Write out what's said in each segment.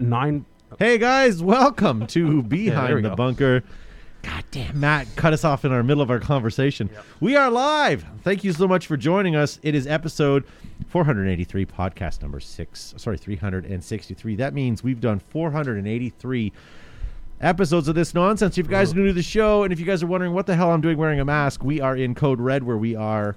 nine. Hey guys, welcome to we Behind the go. Bunker. God damn, Matt cut us off in our middle of our conversation. We are live. Thank you so much for joining us. It is episode 483, podcast number six. Sorry, 363. That means we've done 483 episodes of this nonsense. If you guys are new to the show, and if you guys are wondering what the hell I'm doing wearing a mask, we are in Code Red where we are.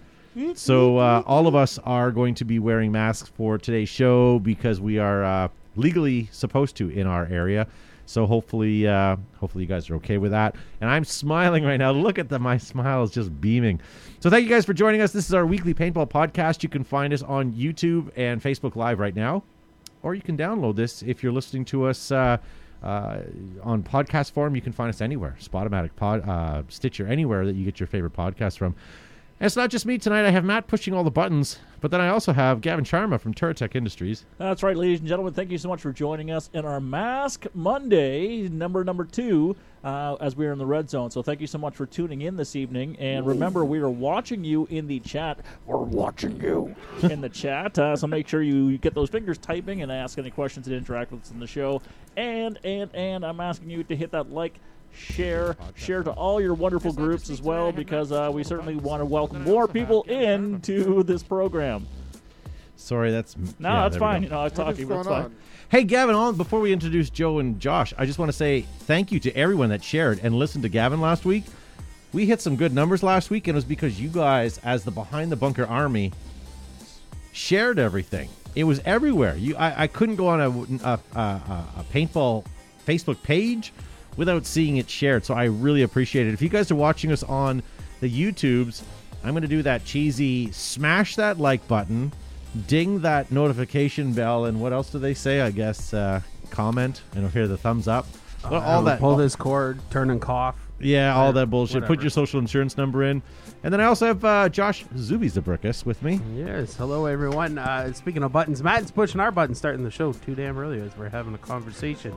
So uh, all of us are going to be wearing masks for today's show because we are uh, legally supposed to in our area. So hopefully, uh, hopefully you guys are okay with that. And I'm smiling right now. Look at that, my smile is just beaming. So thank you guys for joining us. This is our weekly paintball podcast. You can find us on YouTube and Facebook Live right now, or you can download this if you're listening to us. Uh, uh, on podcast form, you can find us anywhere. Spotomatic, Pod, uh, Stitcher, anywhere that you get your favorite podcast from. And it's not just me tonight. I have Matt pushing all the buttons, but then I also have Gavin Sharma from Turatech Industries. That's right, ladies and gentlemen. Thank you so much for joining us in our Mask Monday, number number two, uh, as we are in the red zone. So thank you so much for tuning in this evening. And remember, we are watching you in the chat. We're watching you in the chat. Uh, so make sure you get those fingers typing and ask any questions and interact with us in the show. And and and I'm asking you to hit that like. Share, share to all your wonderful groups as well, because uh, we certainly want to welcome more people into this program. Sorry, that's No, yeah, that's fine. You know, I was talking, but it's fine. Hey, Gavin, on before we introduce Joe and Josh, I just want to say thank you to everyone that shared and listened to Gavin last week. We hit some good numbers last week, and it was because you guys, as the Behind the Bunker Army, shared everything. It was everywhere. You, I, I couldn't go on a, a, a, a paintball Facebook page without seeing it shared. So I really appreciate it. If you guys are watching us on the YouTubes, I'm going to do that cheesy smash that like button, ding that notification bell, and what else do they say? I guess uh, comment and hear the thumbs up. Well, all Uh, that, Pull this cord, turn and cough. yeah, all that bullshit. Put your social insurance number in, and then I also have uh, Josh Zuby Zabrickus with me. Yes. Hello, everyone. Uh, speaking of buttons, Matt's pushing our button, starting the show too damn early as we're having a conversation.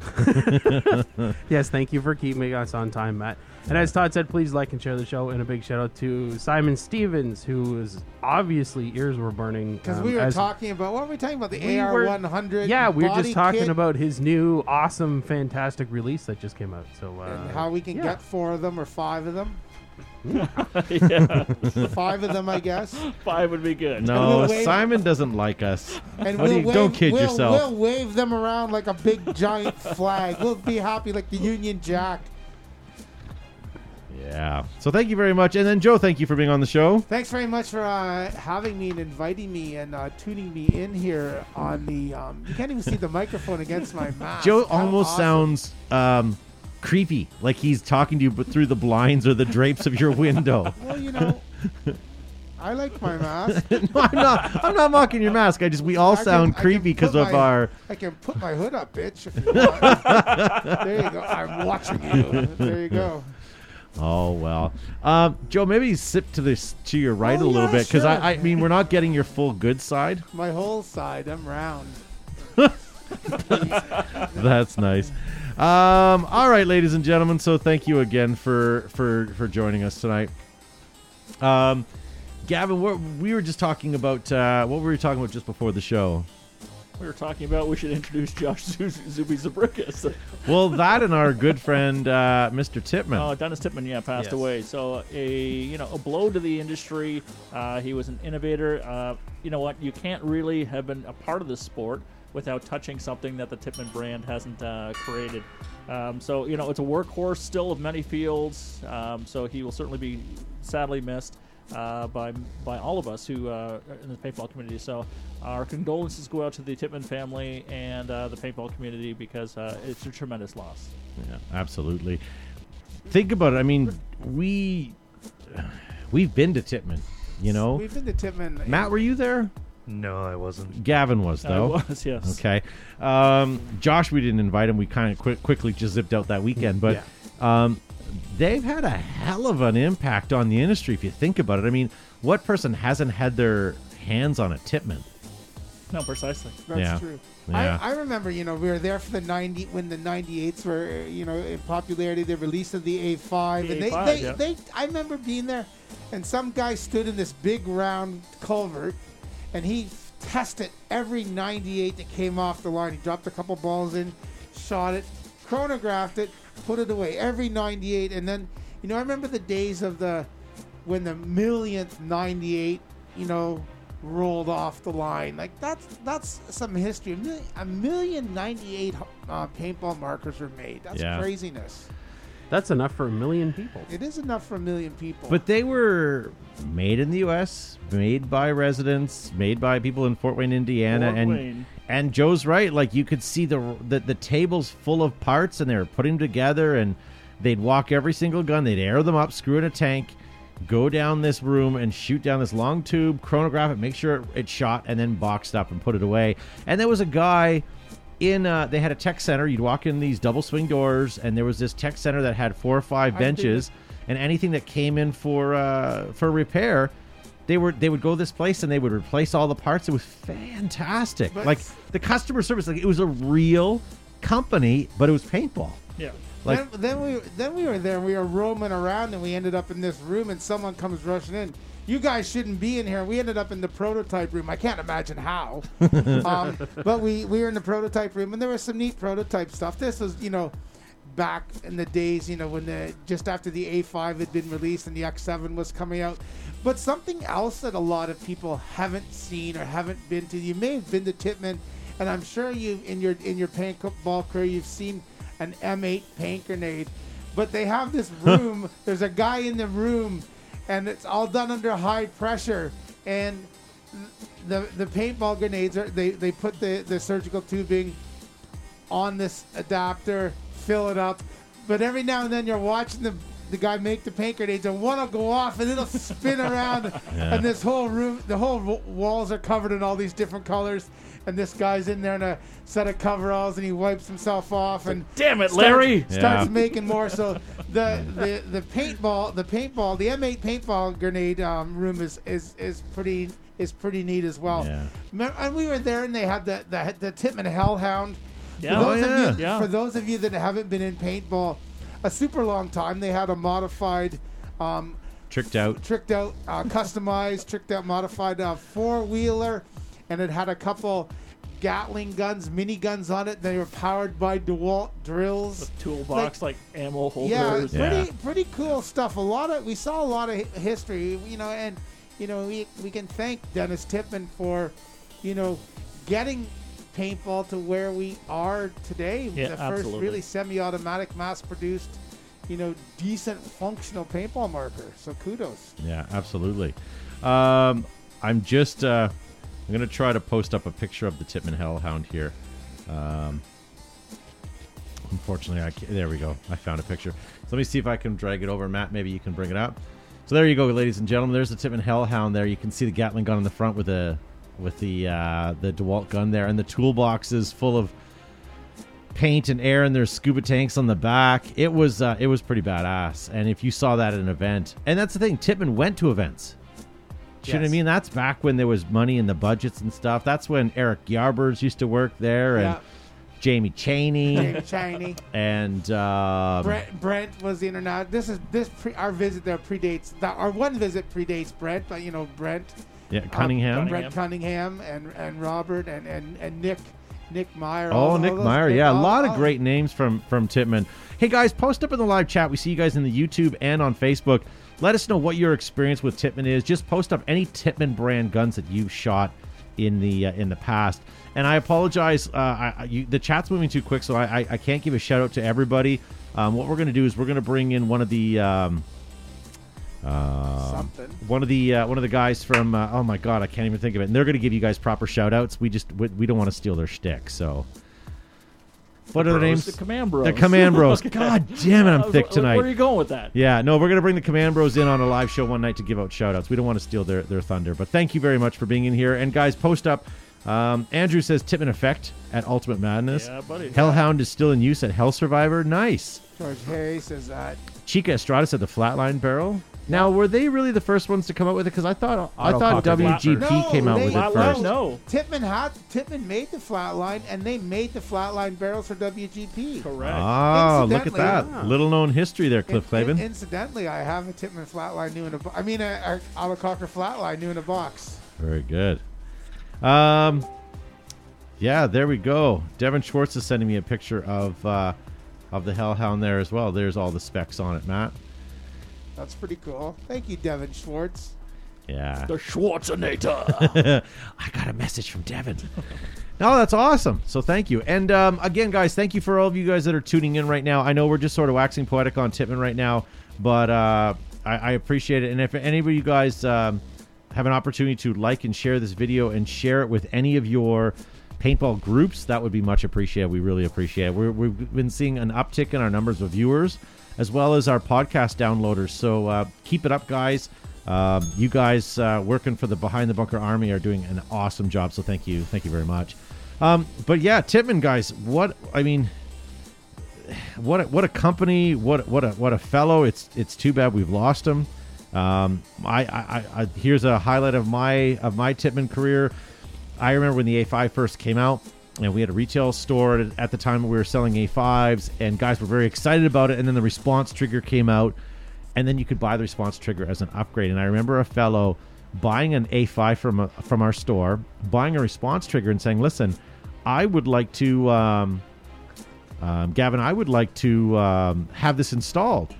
yes, thank you for keeping us on time, Matt. And as Todd said, please like and share the show. And a big shout out to Simon Stevens, who is obviously ears were burning Because um, we were talking about what were we talking about the We AR were- 100. Yeah, we were just talking kit about his new awesome, fantastic release that just came out. So uh, and how we can yeah. get four of them or five of them. yeah, five of them, I guess. five would be good. No, we'll wave- Simon doesn't like us. And What do we'll you- wave, don't kid we'll, yourself. We'll wave them around like a big giant flag. We'll be happy like the Union Jack. Yeah. So thank you very much, and then Joe, thank you for being on the show. Thanks very much for uh, having me and inviting me and uh, tuning me in here on the. Um, you can't even see the microphone against my mask. Joe How almost awesome. sounds um, creepy, like he's talking to you, but through the blinds or the drapes of your window. Well, you know, I like my mask. no, I'm not. I'm not mocking your mask. I just we all I sound can creepy because of my- our. I can put my hood up, bitch. If you want. there you go. I'm watching you. There you go. Oh well, um, Joe. Maybe sit to this to your right Oh, a little yeah, bit because sure. I, I mean we're not getting your full good side. My whole side. I'm round. That's nice. Um, all right, ladies and gentlemen. So thank you again for for for joining us tonight. Um, Gavin, what, we were just talking about uh, what were we talking about just before the show? We were talking about we should introduce Josh Zuby Zabrickus. Well, that and our good friend uh, Mr. Tippmann. Oh, Dennis Tippmann, yeah, passed Yes. away. So a you know a blow to the industry. Uh, he was an innovator. Uh, you know what? You can't really have been a part of this sport without touching something that the Tippmann brand hasn't uh, created. Um, so you know it's a workhorse still of many fields. Um, so he will certainly be sadly missed. Uh, by by all of us who uh, are in the paintball community. So our condolences go out to the Tippmann family and uh, the paintball community because uh, it's a tremendous loss. Yeah, absolutely. Think about it. I mean, we we've been to Tippmann. You know, We've been to Tippmann. Matt, were you there? No, I wasn't. Gavin was I though. was, yes. Okay. Um, Josh, we didn't invite him. We kind of quick, quickly just zipped out that weekend. But um, they've had a hell of an impact on the industry if you think about it. I mean, what person hasn't had their hands on a Tippmann? No, precisely. That's Yeah. true. Yeah. I, I remember, you know, we were there for the 90 when the 98s were, you know, in popularity. The release of the A5, The and they, A5, they, yeah. they, I remember being there, and some guy stood in this big round culvert, and he tested every 98 that came off the line. He dropped a couple balls in, shot it, chronographed it, put it away every 98. And then, you know, I remember the days of the when the millionth 98, you know, rolled off the line. Like that's that's some history. A million, a million 98 uh, paintball markers were made. That's Yeah. craziness. That's enough for a million people. It is enough for a million people. But they were made in the U.S., made by residents, made by people in Fort Wayne, Indiana, Fort and Wayne. and Joe's right. Like you could see the, the the tables full of parts, and they were putting them together, and they'd walk every single gun, they'd air them up, screw in a tank, go down this room, and shoot down this long tube, chronograph it, make sure it, it shot, and then boxed up and put it away. And there was a guy in uh, they had a tech center. You'd walk in these double swing doors, and there was this tech center that had four or five I've been benches, and anything that came in for uh, for repair, they were they would go this place and they would replace all the parts. It was fantastic. But- like the customer service, like it was a real company, but it was paintball. Yeah. Like then, then we then we were there. and We were roaming around, and we ended up in this room. And someone comes rushing in. You guys shouldn't be in here. We ended up in the prototype room. I can't imagine how, um, but we we were in the prototype room, and there was some neat prototype stuff. This was you know back in the days, you know, when the just after the A5 had been released and the X7 was coming out. But something else that a lot of people haven't seen or haven't been to. You may have been to Tippmann, and I'm sure you in your in your paintball career you've seen an M8 paint grenade. But they have this room. there's a guy in the room, and it's all done under high pressure. And the the paintball grenades are they they put the the surgical tubing on this adapter, fill it up. But every now and then you're watching the the guy make the paint grenades, and one will go off, and it'll spin around, and this whole room, the whole w- walls are covered in all these different colors. And this guy's in there in a set of coveralls, and he wipes himself off, and Damn it, Larry! starts Yeah. making more. So the the the paintball, the paintball, the M8 paintball grenade um, room is is is pretty is pretty neat as well. Yeah. And we were there, and they had the the, the Tippmann Hellhound. Yeah. For those, Oh, of you, yeah. for those of you that haven't been in paintball a super long time, they had a modified, um, tricked out. tricked out, uh, customized, tricked out, modified uh, four wheeler, and it had a couple Gatling guns, mini guns on it. They were powered by DeWalt drills. a Toolbox like, ammo Yeah, holders. Yeah. pretty pretty cool stuff. A lot of we saw a lot of history, you know, and you know we we can thank Dennis Tippmann for, you know, getting paintball to where we are today. Yeah, the first absolutely. really semi-automatic, mass-produced, you know, decent functional paintball marker. So kudos. Yeah, absolutely. Um, I'm just uh, I'm gonna try to post up a picture of the Tippmann Hellhound here. Um, unfortunately, I can't, there we go. I found a picture. So let me see if I can drag it over. Matt, maybe you can bring it up. So there you go, ladies and gentlemen. There's the Tippmann Hellhound. There you can see the Gatling gun in the front with the with the uh, the Dewalt gun there, and the toolbox is full of paint and air and there's scuba tanks on the back. It was uh, it was pretty badass. And if you saw that at an event, and that's the thing, Tippmann went to events. Do you know what I mean? That's back when there was money in the budgets and stuff. That's when Eric Yarbers used to work there and Yeah. Jamie Cheney Jamie Chiney. and uh, Brent, Brent was the internet. This is this pre, our visit there predates that. Our one visit predates Brent, but you know Brent, yeah, um, Cunningham. Brent Cunningham, and and Robert and and and Nick, Nick Meyer. Oh, Nick Meyer. Yeah, a lot of great names from from Tippmann. Hey guys, post up in the live chat. We see you guys in the YouTube and on Facebook. Let us know what your experience with Tippmann is. Just post up any Tippmann brand guns that you've shot in the uh, in the past. And I apologize. Uh, I, I- you, the chat's moving too quick, so I, I, I can't give a shout out to everybody. Um, what we're going to do is we're going to bring in one of the. Um, uh, Something. one of the uh, one of the guys from uh, oh my god I can't even think of it and they're going to give you guys proper shout outs we just we, we don't want to steal their shtick so what are their names The Command Bros. the command bros god damn it I I'm thick tonight Where are you going with that? yeah no we're going to bring the command bros in on a live show one night to give out shout outs we don't want to steal their, their thunder but thank you very much for being in here and guys post up um, Andrew says Tippmann Effect at Ultimate Madness Yeah, buddy. Hellhound is still in use at Hell Survivor nice George Harry says that. Chica Estrada said the flatline barrel. Now, were they really the first ones to come up with it? Because I thought I thought Autococker WGP No, came out they- with it Flatline, first. no. Tippmann had Tippmann made the flatline, and they made the flatline barrels for WGP. Correct. Ah, look at that! Incidentally- Little known history there, In- Cliff in- Clavin. incidentally, I have a Tippmann flatline new in a. Bo- I mean, a, a Autococker flatline new in a box. Very good. Um, yeah, there we go. Devin Schwartz is sending me a picture of uh, of the Hellhound there as well. There's all the specs on it, Matt. That's pretty cool. Thank you, Devin Schwartz. Yeah. The Schwarzenator. I got a message from Devin. no, that's awesome. So thank you. And um, again, guys, thank you for all of you guys that are tuning in right now. I know we're just sort of waxing poetic on Tippmann right now, but uh, I, I appreciate it. And if any of you guys um, have an opportunity to like and share this video and share it with any of your paintball groups, that would be much appreciated. We really appreciate it. We're, we've been seeing an uptick in our numbers of viewers as well as our podcast downloaders. So uh, keep it up, guys. Um, you guys uh, working for the Behind the Bunker Army are doing an awesome job. So thank you, thank you very much. Um, but yeah, Tippmann guys, what I mean, what a, what a company, what what a what a fellow. It's it's too bad we've lost him. Um, I, I, I here's a highlight of my of my Tippmann career. I remember when the A5 first came out, and we had a retail store at the time we were selling A5s, and guys were very excited about it. And then the response trigger came out, and then you could buy the response trigger as an upgrade. And I remember a fellow buying an A5 from a, from our store, buying a response trigger, and saying, "Listen, I would like to, um, um, Gavin, I would like to um, have this installed."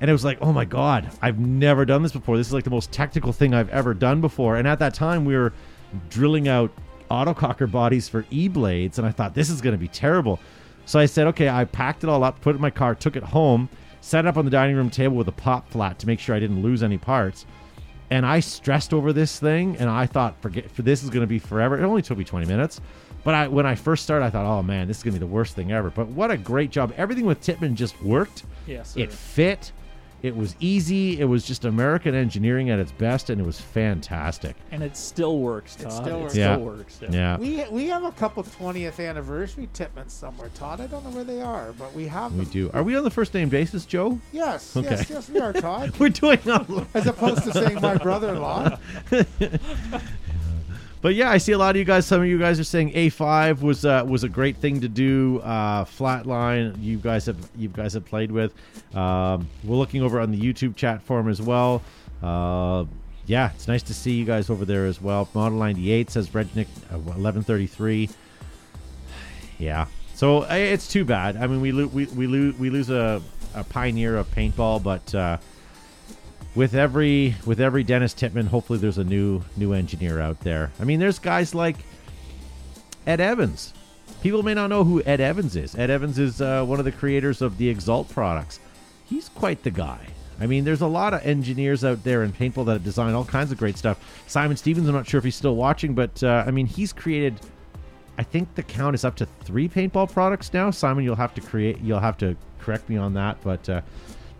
And it was like, "Oh my god, I've never done this before. This is like the most technical thing I've ever done before." And at that time, we were drilling out autococker bodies for e-blades, and I thought this is going to be terrible. So I said, "Okay," I packed it all up, put it in my car, took it home set it up on the dining room table with a pop flat to make sure I didn't lose any parts. And I stressed over this thing, and I thought, forget for this is going to be forever. It only took me 20 minutes, but I when I first started, I thought, oh man, this is going to be the worst thing ever. But what a great job! Everything with Tippmann just worked. yes. It fit. It was easy. It was just American engineering at its best, and it was fantastic. and it still works, Todd. It still still, works. Yeah. works. Yeah. We we have a couple 20th anniversary Tippmann somewhere, Todd. I don't know where they are, but we have We them. do. Are we on the first name basis, Joe? Yes, Okay. yes, yes, we are, Todd. We're doing a As opposed to saying my brother-in-law. But yeah, I see a lot of you guys. Some of you guys are saying A5 was uh, was a great thing to do. Uh, Flatline, you guys have you guys have played with. Um, we're looking over on the YouTube chat forum as well. Uh, yeah, it's nice to see you guys over there as well. Model 98 says Rednick uh, 1133. Yeah, so uh, it's too bad. I mean, we lo- we we, lo- we lose a, a pioneer of paintball, but. With every with every Dennis Tippmann, hopefully there's a new new engineer out there. I mean, there's guys like Ed Evans. People may not know who Ed Evans is. Ed Evans is uh, one of the creators of the Exalt products. He's quite the guy. I mean, there's a lot of engineers out there in paintball that have designed all kinds of great stuff. Simon Stevens, I'm not sure if he's still watching, but uh, I mean, he's created. I think the count is up to three paintball products now. Simon, you'll have to create. You'll have to correct me on that, but uh,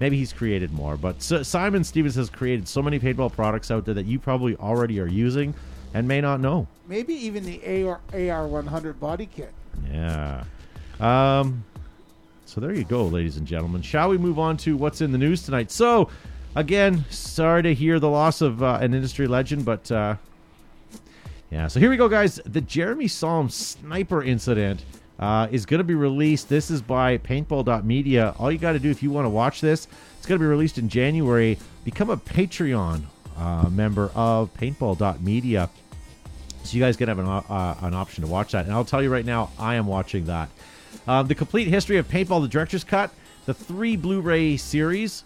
maybe he's created more. But S- Simon Stevens has created so many paintball products out there that you probably already are using and may not know. Maybe even the AR, AR100 body kit. Yeah. Um, so there you go, ladies and gentlemen. Shall we move on to what's in the news tonight? So, again, sorry to hear the loss of uh, an industry legend, but uh, yeah. So here we go, guys. The Jeremy Psalm sniper incident uh, is going to be released. This is by Paintball.media. All you got to do if you want to watch this, it's going to be released in January. Become a Patreon uh, member of Paintball.media. So you guys can have an, uh, an option to watch that. And I'll tell you right now, I am watching that. Um, the complete history of Paintball, the director's cut, the three Blu-ray series,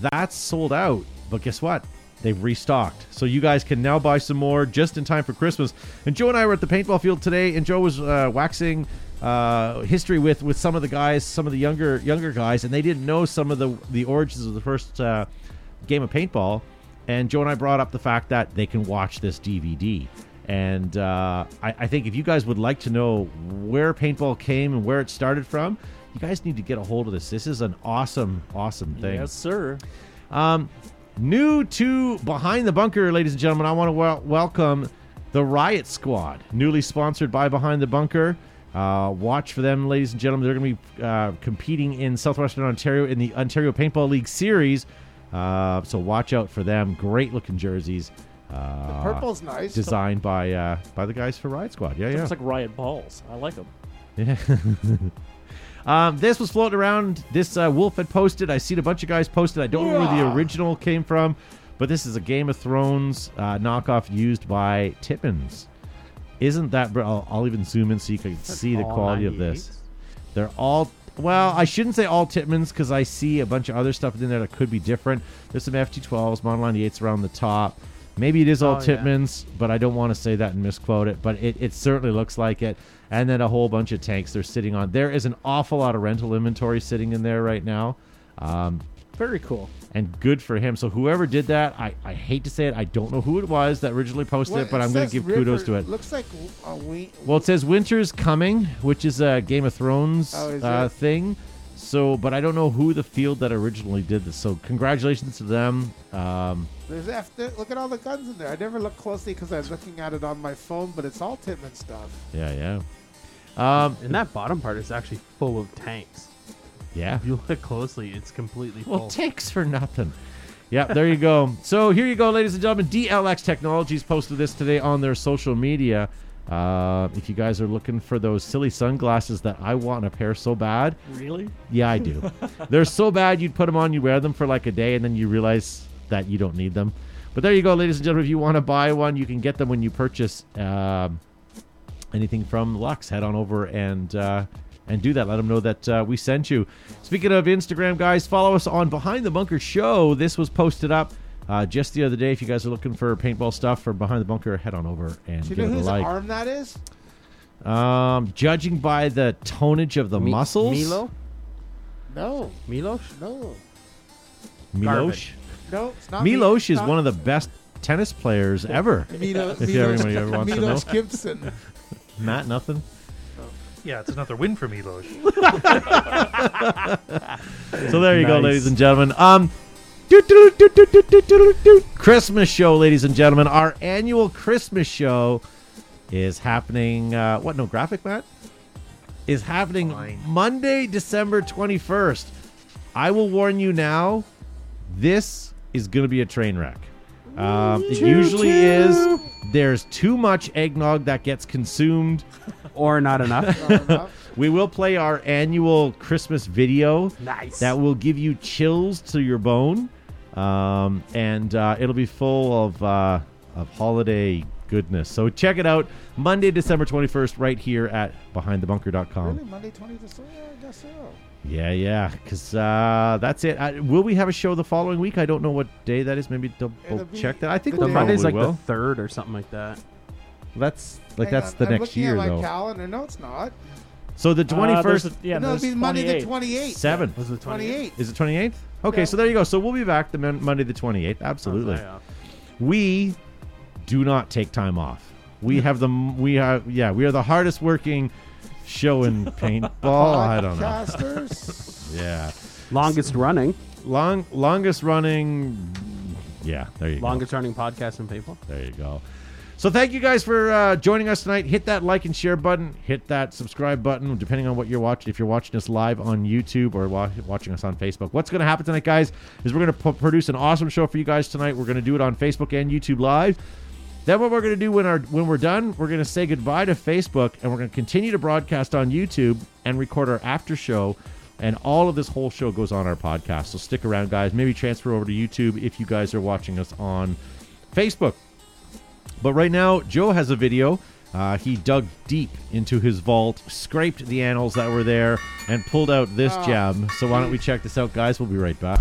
that's sold out. But guess what? They've restocked. So you guys can now buy some more just in time for Christmas. And Joe and I were at the paintball field today, and Joe was uh, waxing uh, history with, with some of the guys, some of the younger younger guys, and they didn't know some of the the origins of the first uh, game of paintball. And Joe and I brought up the fact that they can watch this DVD. And uh, I, I think if you guys would like to know where paintball came and where it started from, you guys need to get a hold of this. This is an awesome, awesome thing. Yes, sir. Um, new to Behind the Bunker, ladies and gentlemen, I want to wel- welcome the Riot Squad, newly sponsored by Behind the Bunker. Uh, watch for them, ladies and gentlemen. They're going to be uh, competing in Southwestern Ontario in the Ontario Paintball League Series. Uh, so watch out for them. Great looking jerseys. Uh, Purple's nice. designed by uh, by the guys for Riot Squad. Yeah, yeah. Looks like riot balls. I like them. Yeah. um, this was floating around. This uh, Wolf had posted. I seen a bunch of guys posted. I don't know where the original came from, but this is a Game of Thrones uh, knockoff used by Tippins. isn't that? br- I'll, I'll even zoom in so you can see the quality of this. They're all well. I shouldn't say all Tippmanns because I see a bunch of other stuff in there that could be different. There's some FT12s, Model 98s around the top. Maybe it is all Oh, yeah. But I don't want to say that and misquote it. But it, it certainly looks like it. And then a whole bunch of tanks they're sitting on. There is an awful lot of rental inventory sitting in there right now. Um, Very cool. and good for him. So whoever did that, I, I hate to say it, I don't know who it was that originally posted it, but I'm going to says give kudos to it. Looks like a we. Well, it says Winter's Coming, which is a Game of Thrones Oh, uh, thing. So, but I don't know who the field that originally did this. So, congratulations to them. Um, There's F. Look at all the guns in there. I never looked closely because I was looking at it on my phone, but it's all Tippmann stuff. yeah, yeah, um, And that bottom part is actually full of tanks. yeah. If you look closely, it's completely full. Well, tanks for nothing. Yeah, there you go. So here you go, ladies and gentlemen. DLX Technologies posted this today on their social media. Uh, if you guys are looking for those silly sunglasses that I want a pair so bad, Really? Yeah, I do. They're so bad you'd put them on, you wear them for like a day, and then you realize that you don't need them. But there you go, ladies and gentlemen. If you want to buy one, you can get them when you purchase um, anything from Luxe. Head on over and uh, and do that. Let them know that uh, we sent you. Speaking of Instagram, guys, follow us on Behind the Bunker Show. This was posted up. Uh, just the other day, if you guys are looking for paintball stuff for Behind the Bunker, head on over and Do you give know it a whose like. arm that is? Um, judging by the tonage of the Mi- muscles, Milo? No, Milos? no, Milosh. no. It's not Milosh is not one of the best tennis players ever. Milo, if Milos, anybody ever wants to Milos know. Gibson. Matt, nothing. Yeah, it's another win for Milos. So there you go, Nice. ladies and gentlemen. Um, doot, doot, doot, doot, doot, doot, doot, doot. Christmas show, ladies and gentlemen. Our annual Christmas show is happening. Uh, what? No graphic, Matt. Is happening Fine. Monday, December twenty first. I will warn you now. This is going to be a train wreck. Um, it usually is. There's too much eggnog that gets consumed. Or not enough? Not enough. We will play our annual Christmas video nice. that will give you chills to your bone, um, and uh, it'll be full of uh, of holiday goodness. So check it out Monday, December twenty first, right here at BehindTheBunker.com. Really, Monday, twenty to I guess so. Yeah, yeah, because uh, that's it. Uh, will we have a show the following week? I don't know what day that is. Maybe double be check that. I think the we the Monday's like will. the third or something like that. That's like Hang that's on, the I'm next looking year at my though. calendar. No, it's not. So the twenty first, Uh, there's first, a- yeah, no, there's it'll be Monday the 28th. twenty eighth. seventh. Was it 28th. Is it twenty eighth? Okay, Yeah. so there you go. So we'll be back the mon- Monday the twenty eighth. Absolutely. we do not take time off. We have the we have yeah we are the hardest working show in paintball. I don't know. Yeah, Longest running. long longest running. Yeah, there you Longest running podcast in paintball. There you go. So thank you guys for uh, joining us tonight. Hit that like and share button. Hit that subscribe button, depending on what you're watching. If you're watching us live on YouTube or wa- watching us on Facebook, what's going to happen tonight, guys, is we're going to p- produce an awesome show for you guys tonight. We're going to do it on Facebook and YouTube live. Then what we're going to do when our when we're done, we're going to say goodbye to Facebook and we're going to continue to broadcast on YouTube and record our after show. And all of this whole show goes on our podcast. So stick around, guys. Maybe transfer over to YouTube if you guys are watching us on Facebook. But right now, Joe has a video. Uh, he dug deep into his vault, scraped the annals that were there, and pulled out this Oh, gem. So why don't we check this out, guys? We'll be right back.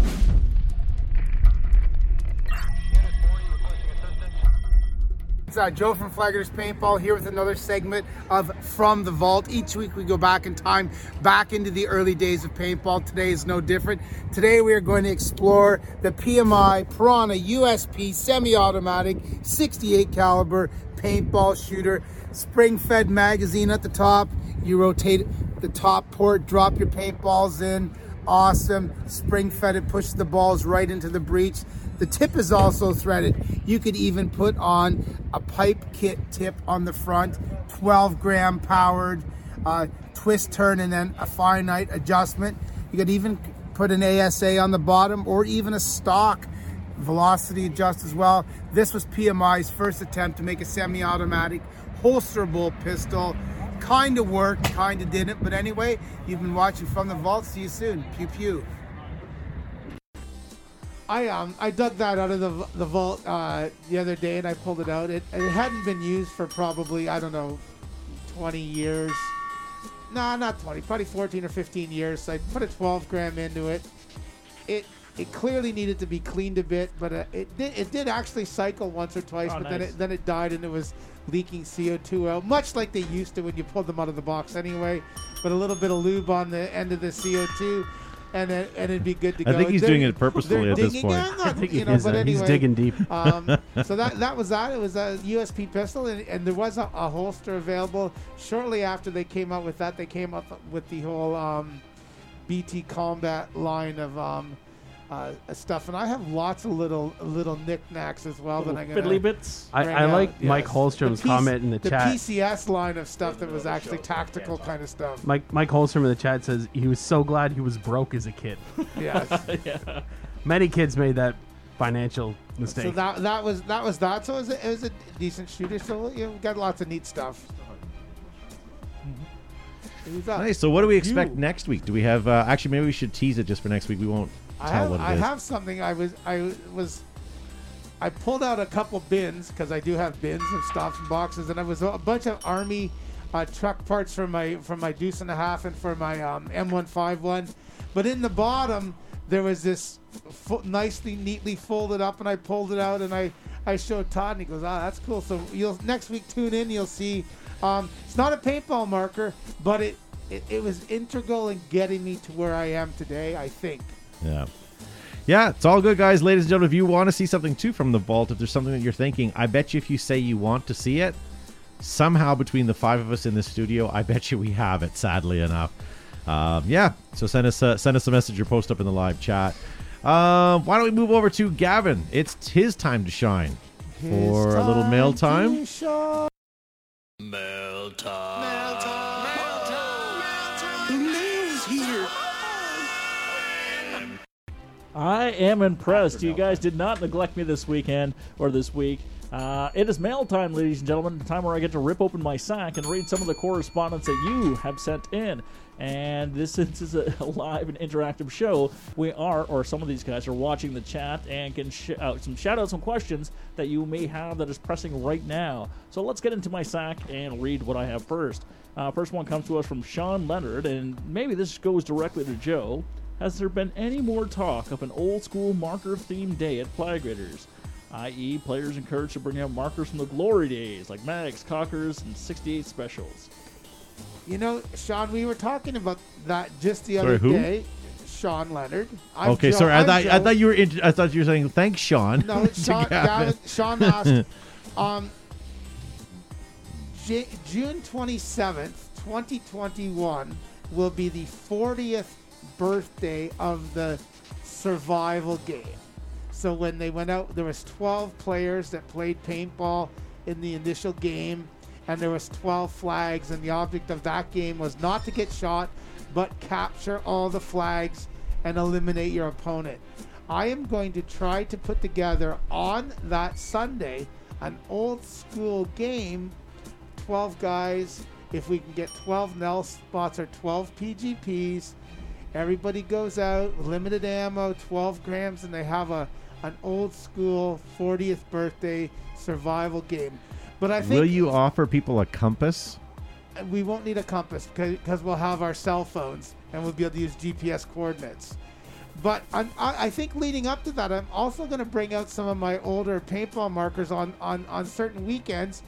It's uh, Joe from Flaggers Paintball here with another segment of From the Vault. Each week we go back in time, back into the early days of paintball. Today is no different. Today we are going to explore the PMI Piranha USP semi-automatic 68 caliber paintball shooter. Spring-fed magazine at the top. You rotate the top port, drop your paintballs in. Awesome. Spring-fed it pushes the balls right into the breech. The tip is also threaded. You could even put on a pipe kit tip on the front, 12 gram powered, uh, twist turn, and then a finite adjustment. You could even put an ASA on the bottom or even a stock velocity adjust as well. This was PMI's first attempt to make a semi automatic holsterable pistol. Kind of worked, kind of didn't, but anyway, you've been watching From the Vault. See you soon. Pew pew. I um I dug that out of the the vault uh, the other day and I pulled it out. It it hadn't been used for probably I don't know, twenty years. Nah, not twenty, probably fourteen or fifteen years. So I put a twelve gram into it. It it clearly needed to be cleaned a bit, but uh, it did it did actually cycle once or twice. Oh, but then it then it died and it was leaking CO2 out, much like they used to when you pulled them out of the box anyway. But a little bit of lube on the end of the CO2. And, then, and it'd be good to I go. think he's They're- doing it purposefully at this point. Yeah, I not- think you he know, is, but uh, he's digging deep. um, so that that was that. It was a USP pistol, and, and there was a, a holster available. Shortly after they came out with that, they came up with the whole um, BT Combat line of um, uh, stuff, and I have lots of little little knickknacks as well that I'm gonna fiddly bits. I, I out, like Mike. Holstrom's The P- comment in the, the chat. PCS line of stuff that was actually tactical kind of stuff. Mike Mike Holstrom in the chat says he was so glad he was broke as a kid. Yes. yeah. Many kids made that financial mistake. So that that was that was that. So it was a, it was a decent shooter. So you know, we got lots of neat stuff. Nice. So, what do we expect You. next week? Do we have? Uh, actually, maybe we should tease it just for next week. We won't I tell have, what it I is. have something. I was I was I pulled out a couple bins because I do have bins of stuff and boxes, and it was a bunch of army uh, truck parts for my for my deuce and a half and for my um, M151. But in the bottom there was this fo- nicely, neatly folded up, and I pulled it out and I I showed Todd, and he goes, "Ah, that's cool." So you'll next week tune in, you'll see. Um, it's not a paintball marker, but it, it it was integral in getting me to where I am today. I think. Yeah. Yeah, it's all good, guys. Ladies and gentlemen, if you want to see something too from the vault, if there's something that you're thinking, I bet you if you say you want to see it, somehow between the five of us in the studio, I bet you we have it. Sadly enough, um, yeah. So send us a, send us a message or post up in the live chat. Um, why don't we move over to Gavin? It's his time to shine for a little mail time. I am impressed. You guys did not neglect me this weekend or this week. Uh, it is mail time, ladies and gentlemen. The time where I get to rip open my sack and read some of the correspondence that you have sent in. And this, this is a live and interactive show. We are, or some of these guys are watching the chat and can sh- out some shout out some questions that you may have that is pressing right now. So let's get into my sack and read what I have first. Uh, first one comes to us from Sean Leonard, and maybe this goes directly to Joe. Has there been any more talk of an old school marker themed day at Flag Raiders? i.e., players encouraged to bring out markers from the glory days like Mags, Cockers, and 68 specials. You know, Sean, we were talking about that just the Sorry, other who? day. Sean Leonard. I'm Okay, Joe- sorry. I I'm thought I thought you were. In, I thought you were saying thanks, Sean. No, to Sean, Gavin. Gavin, Sean asked, um, J- June 27th, 2021 will be the 40th birthday of the survival game. So when they went out, there was 12 players that played paintball in the initial game, and there was 12 flags, and the object of that game was not to get shot, but capture all the flags and eliminate your opponent. I am going to try to put together on that Sunday an old school game 12 guys. If we can get 12 Nel-Spots or 12 PGPs, everybody goes out, limited ammo, 12 grams, and they have a an old school 40th birthday survival game. But I think Will you offer people a compass? we won't need a compass because we'll have our cell phones and we'll be able to use GPS coordinates. But I'm, I I think leading up to that, I'm also going to bring out some of my older paintball markers on, on, on certain weekends,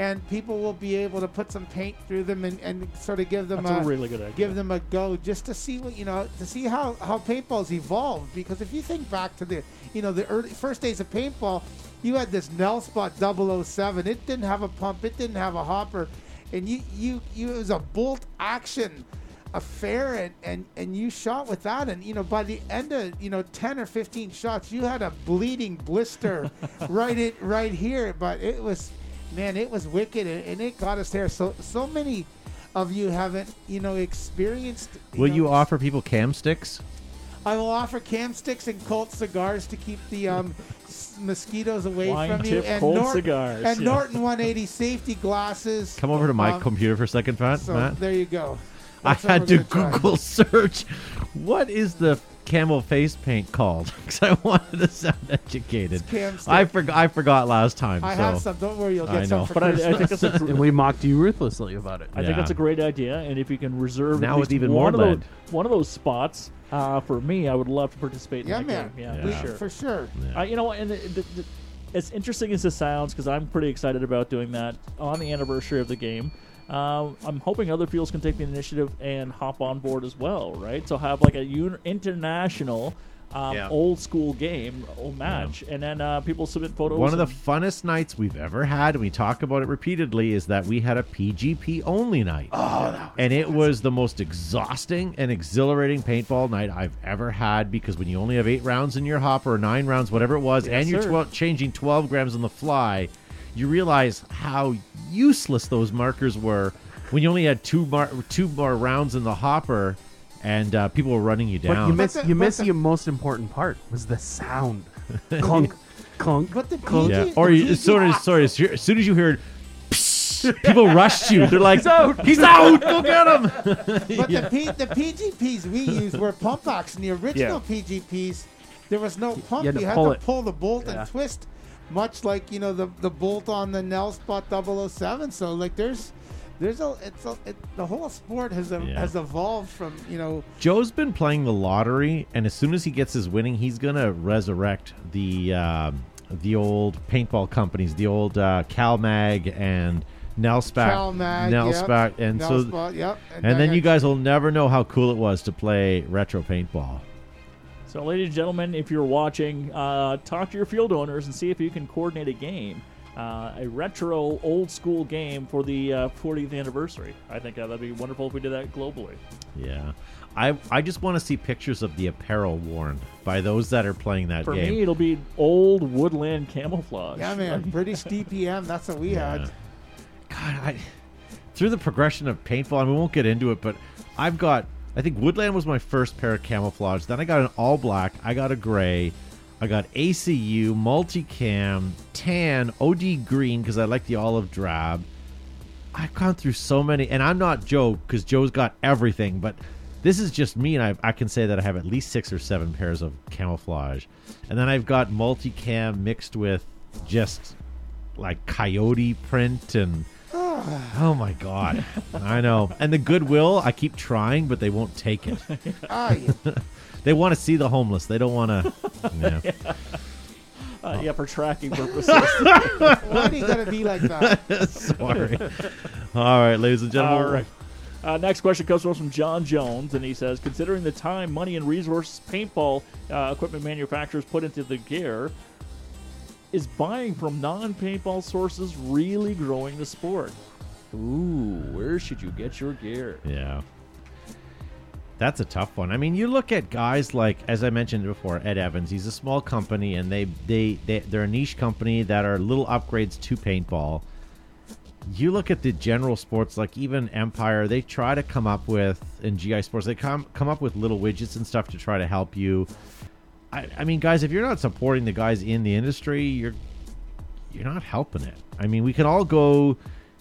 and people will be able to put some paint through them and, and sort of give them That's a really good idea. give them a go just to see what you know to see how how paintball's evolved because if you think back to the you know the early first days of paintball you had this Nel-Spot 007 it didn't have a pump. It didn't have a hopper. And you you you it was a bolt action affair and, and and you shot with that. And you know by the end of you know 10 or 15 shots you had a bleeding blister right it right here. But it was man it was wicked and, and it got us there so so many of you haven't you know experienced Will know, you offer people cam sticks? I will offer cam sticks and Colt cigars to keep the um, s- mosquitoes away Wine from you, tip and, Colt Nor- cigars, and yeah. Norton 180 safety glasses. Come over to my Um, computer for a second, Matt. So Matt. there you go. I That's what had to gonna try. Google search what is the camel face paint called? Because I wanted to sound educated. I forgot. I forgot last time. I so. have some. Don't worry, you'll I get some know. for But I, I Christmas. think that's a, and we mocked you ruthlessly about it. I think Yeah. that's a great idea, and if you can reserve Now at with least even one more of those, one of those spots uh, for me, I would love to participate. yeah, in that man. game. Yeah, Yeah. for sure. For sure. Yeah. Uh, you know, what, and the, the, the, as interesting as this sounds, because I'm pretty excited about doing that on the anniversary of the game. Uh, I'm hoping other fields can take the initiative and hop on board as well, right? So have like a un- international, um, Yeah. old school game old match, and then uh, people submit photos. One of the funnest nights we've ever had, and we talk about it repeatedly, is that we had a PGP only night. Oh, and it was the most exhausting and exhilarating paintball night I've ever had because when you only have eight rounds in your hopper or nine rounds, whatever it was, Yes, and you're sir. 12, changing 12 grams on the fly, you realize how useless those markers were when you only had two mar- two more rounds in the hopper and uh, people were running you But down. you miss But the- you but miss the- the most important part was the sound. clunk, clunk. But the clunk. Yeah. PG Or you, as soon as sorry, as, soon as you heard, people rushed you. They're like, "He's out! He's out! Go get him!" But the, P, the PGPs we used were pump action. The original PGPs, there was no pump. had to You had pull to pull the bolt Yeah. and twist, much like you know the the bolt on the Nel-Spot 007. So like there's there's a it's a it, the whole sport has a, Yeah. has evolved from you know Joe's been playing the lottery, and as soon as he gets his winning, he's gonna resurrect the um, the old paintball companies, the old uh, CalMag and Nelspac, CalMag, Nelspac, and Nell so. Yep. And then you guys will never know how cool it was to play retro paintball. So, ladies and gentlemen, if you're watching, uh, talk to your field owners and see if you can coordinate a game, uh, a retro, old school game for the uh, 40th anniversary. I think uh, that'd be wonderful if we did that globally. Yeah, I I just want to see pictures of the apparel worn by those that are playing that For game. me, it'll be old woodland camouflage. Yeah, man. British DPM. That's what we Yeah. had. God, I, through the progression of paintball, and we won't get into it, but I've got. I think Woodland was my first pair of camouflage. Then I got an all black. I got a gray. I got ACU, multicam, tan, OD green because I like the olive drab. I've gone through so many, and I'm not Joe because Joe's got everything, but this is just me, and I, I can say that I have at least six or seven pairs of camouflage. And then I've got multicam mixed with just like coyote print and oh my god i know and the goodwill i keep trying but they won't take it Ah, yeah. they want to see the homeless they don't want to yeah. Uh, yeah, for tracking purposes. Why do you gotta be like that? sorry all right ladies and gentlemen All right. Uh, next question comes to from John Jones, and he says, considering the time, money, and resources paintball uh, equipment manufacturers put into the gear, is buying from non-paintball sources really growing the sport? Ooh, where should you get your gear? yeah. That's a tough one. I mean you look at guys like as i mentioned before ed evans. He's a small company and they they, they they're a niche company that are little upgrades to paintball. You look at the general sports like even empire they try to come up with in GI Sportz they come come up with little widgets and stuff to try to help you I, I mean guys if you're not supporting the guys in the industry you're you're not helping it i mean we can all go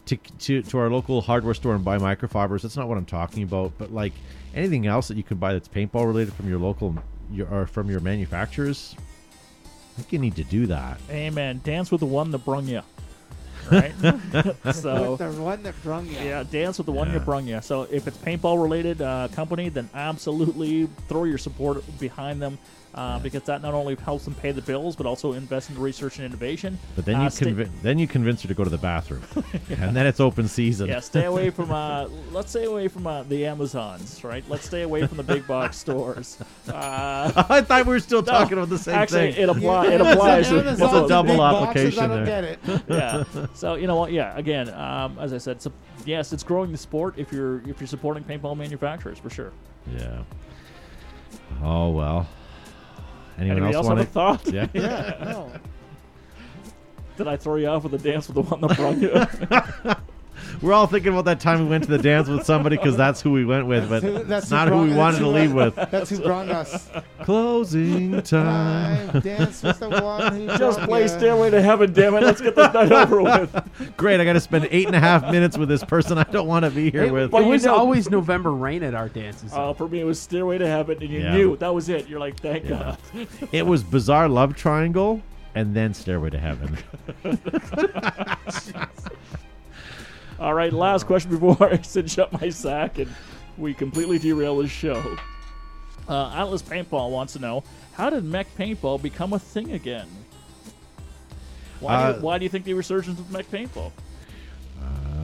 to, to, to our local hardware store and buy microfibers that's not what i'm talking about but like anything else that you can buy that's paintball related from your local your, or from your manufacturers i think you need to do that Amen. Dance with the one that brung you. Right? so, the one that brung you. yeah, dance with the one Yeah. that brung you. So, if it's paintball related uh, company, then absolutely throw your support behind them. Uh, Because that not only helps them pay the bills, but also invest in research and innovation. but then Uh, you stay- then you convince her to go to the bathroom and then it's open season Yeah, stay away from. Uh, let's stay away from uh, the Amazons, right? Let's stay away from the big box stores. Uh, I thought we were still no, talking about the same actually, thing. it apply. Yeah, it applies. to- Amazon's What's a double big boxes, application I don't there? get it. yeah. So you know what? Yeah. Again, um, as I said, so, yes, it's growing the sport if you're if you're supporting paintball manufacturers for sure. Yeah. Oh well. Anyone Anybody else, else have a want thought? Yeah. Yeah, no. Did I throw you off with a dance with the one that brung you? We're all thinking about that time we went to the dance with somebody because that's who we went with, but Who- that's who not who we wanted that's to leave with. That's who brought us. Closing time. I've with the one who Just brought play ya. Stairway to Heaven, damn it. Let's get this night over with. Great, I got to spend eight and a half minutes with this person I don't want to be here Hey, with. but It was know- always November rain at our dances. Uh, for me, it was Stairway to Heaven, and you Yeah. knew that was it. You're like, thank God. It was Bizarre Love Triangle and then Stairway to Heaven. All right, last question before I cinch up my sack and we completely derail this show. Uh, Atlas Paintball wants to know how did mech paintball become a thing again? Why, Uh, do, why do you think the resurgence of mech paintball?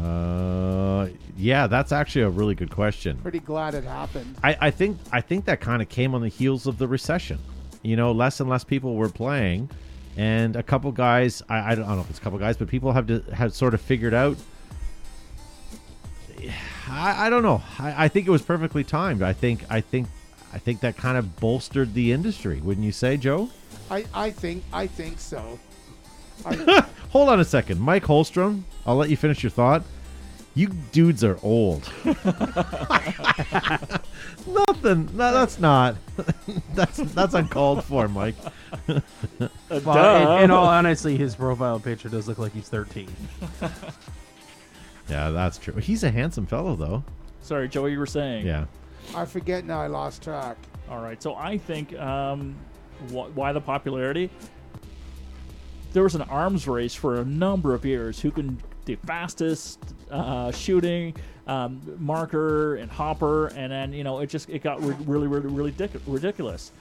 Uh, yeah, that's actually a really good question. Pretty glad it happened. I, I think I think that kind of came on the heels of the recession. You know, less and less people were playing, and a couple guys. I, I don't know if it's a couple guys, but people have to have sort of figured out. I, I don't know. I, I think it was perfectly timed. I think I think I think that kind of bolstered the industry. Wouldn't you say, Joe? I, I think I think so. I, Hold on a second, Mike Holstrom. I'll let you finish your thought. You dudes are old. Nothing. No, that's not. that's that's uncalled for, Mike. Well, in, in all honesty, his profile picture does look like he's 13. Yeah, that's true. He's a handsome fellow, though. Sorry, Joey, you were saying. Yeah. I forget now. I lost track. All right, so I think um, wh- why the popularity? There was an arms race for a number of years. Who can the fastest uh, shooting um, marker and hopper, and then you know it just it got re- really really really dic- ridiculous.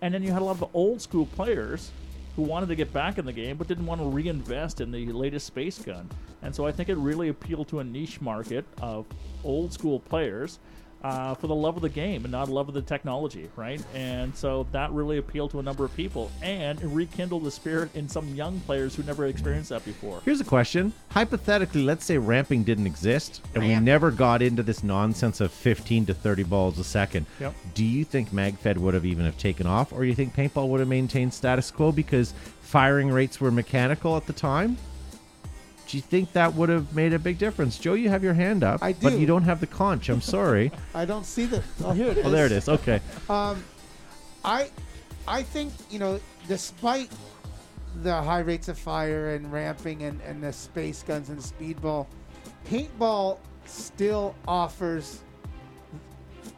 And then you had a lot of old school players who wanted to get back in the game but didn't want to reinvest in the latest space gun. And so I think it really appealed to a niche market of old school players uh, for the love of the game and not love of the technology, right? And so that really appealed to a number of people and it rekindled the spirit in some young players who never experienced that before. Here's a question. Hypothetically, let's say ramping didn't exist and we never got into this nonsense of 15 to 30 balls a second. Yep. Do you think MagFed would have even have taken off or do you think paintball would have maintained status quo because firing rates were mechanical at the time? Do you think that would have made a big difference? Joe, you have your hand up, I do. but you don't have the conch. I'm sorry. I don't see the. Oh, here it is. oh, there it is. Okay. Um, I, I think you know, despite the high rates of fire and ramping and, and the space guns and speedball, paintball still offers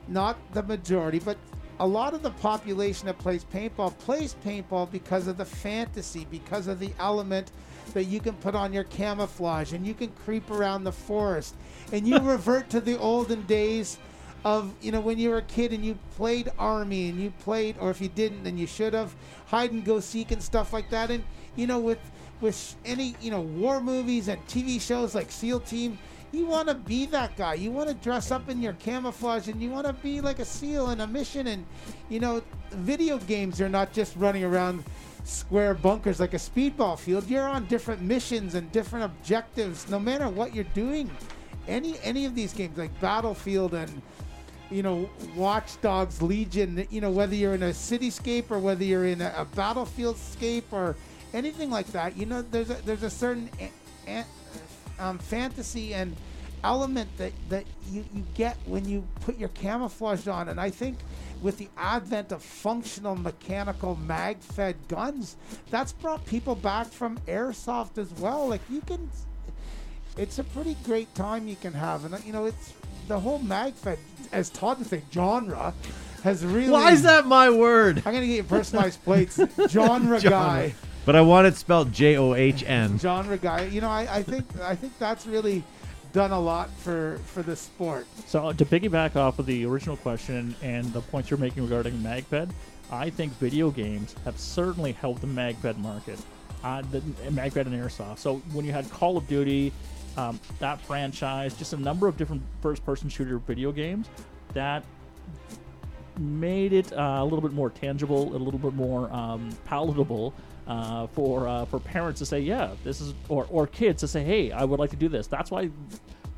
not the majority, but a lot of the population that plays paintball plays paintball because of the fantasy, because of the element that you can put on your camouflage and you can creep around the forest. And you revert to the olden days of you know when you were a kid and you played army and you played or if you didn't then you should have hide and go seek and stuff like that. And you know with with any you know war movies and TV shows like SEAL Team you want to be that guy. You want to dress up in your camouflage and you want to be like a SEAL in a mission. And you know video games are not just running around square bunkers like a speedball field. You're on different missions and different objectives no matter what you're doing. Any any of these games like Battlefield and you know, Watch Dogs Legion, you know, whether you're in a cityscape or whether you're in a, a battlefield scape or anything like that, you know, there's a, there's a certain a, a, um, fantasy and element that, that you, you get when you put your camouflage on. And I think with the advent of functional mechanical mag fed guns, that's brought people back from airsoft as well. Like, you can it's a pretty great time you can have, and you know, it's the whole mag fed, as Todd would say, genre has really. Why is that my word? I'm gonna get you personalized plates. Genre guy, But I want it spelled J O H N. genre guy. You know, I, I think I think that's really done a lot for for the sport. So to piggyback off of the original question and the points you're making regarding MagFed, I think video games have certainly helped the MagFed market, uh, the MagFed and Airsoft. So when you had Call of Duty, um, that franchise, just a number of different first-person shooter video games that made it uh, a little bit more tangible, a little bit more um, palatable uh, for uh, for parents to say, yeah, this is, or or kids to say, hey, I would like to do this. That's why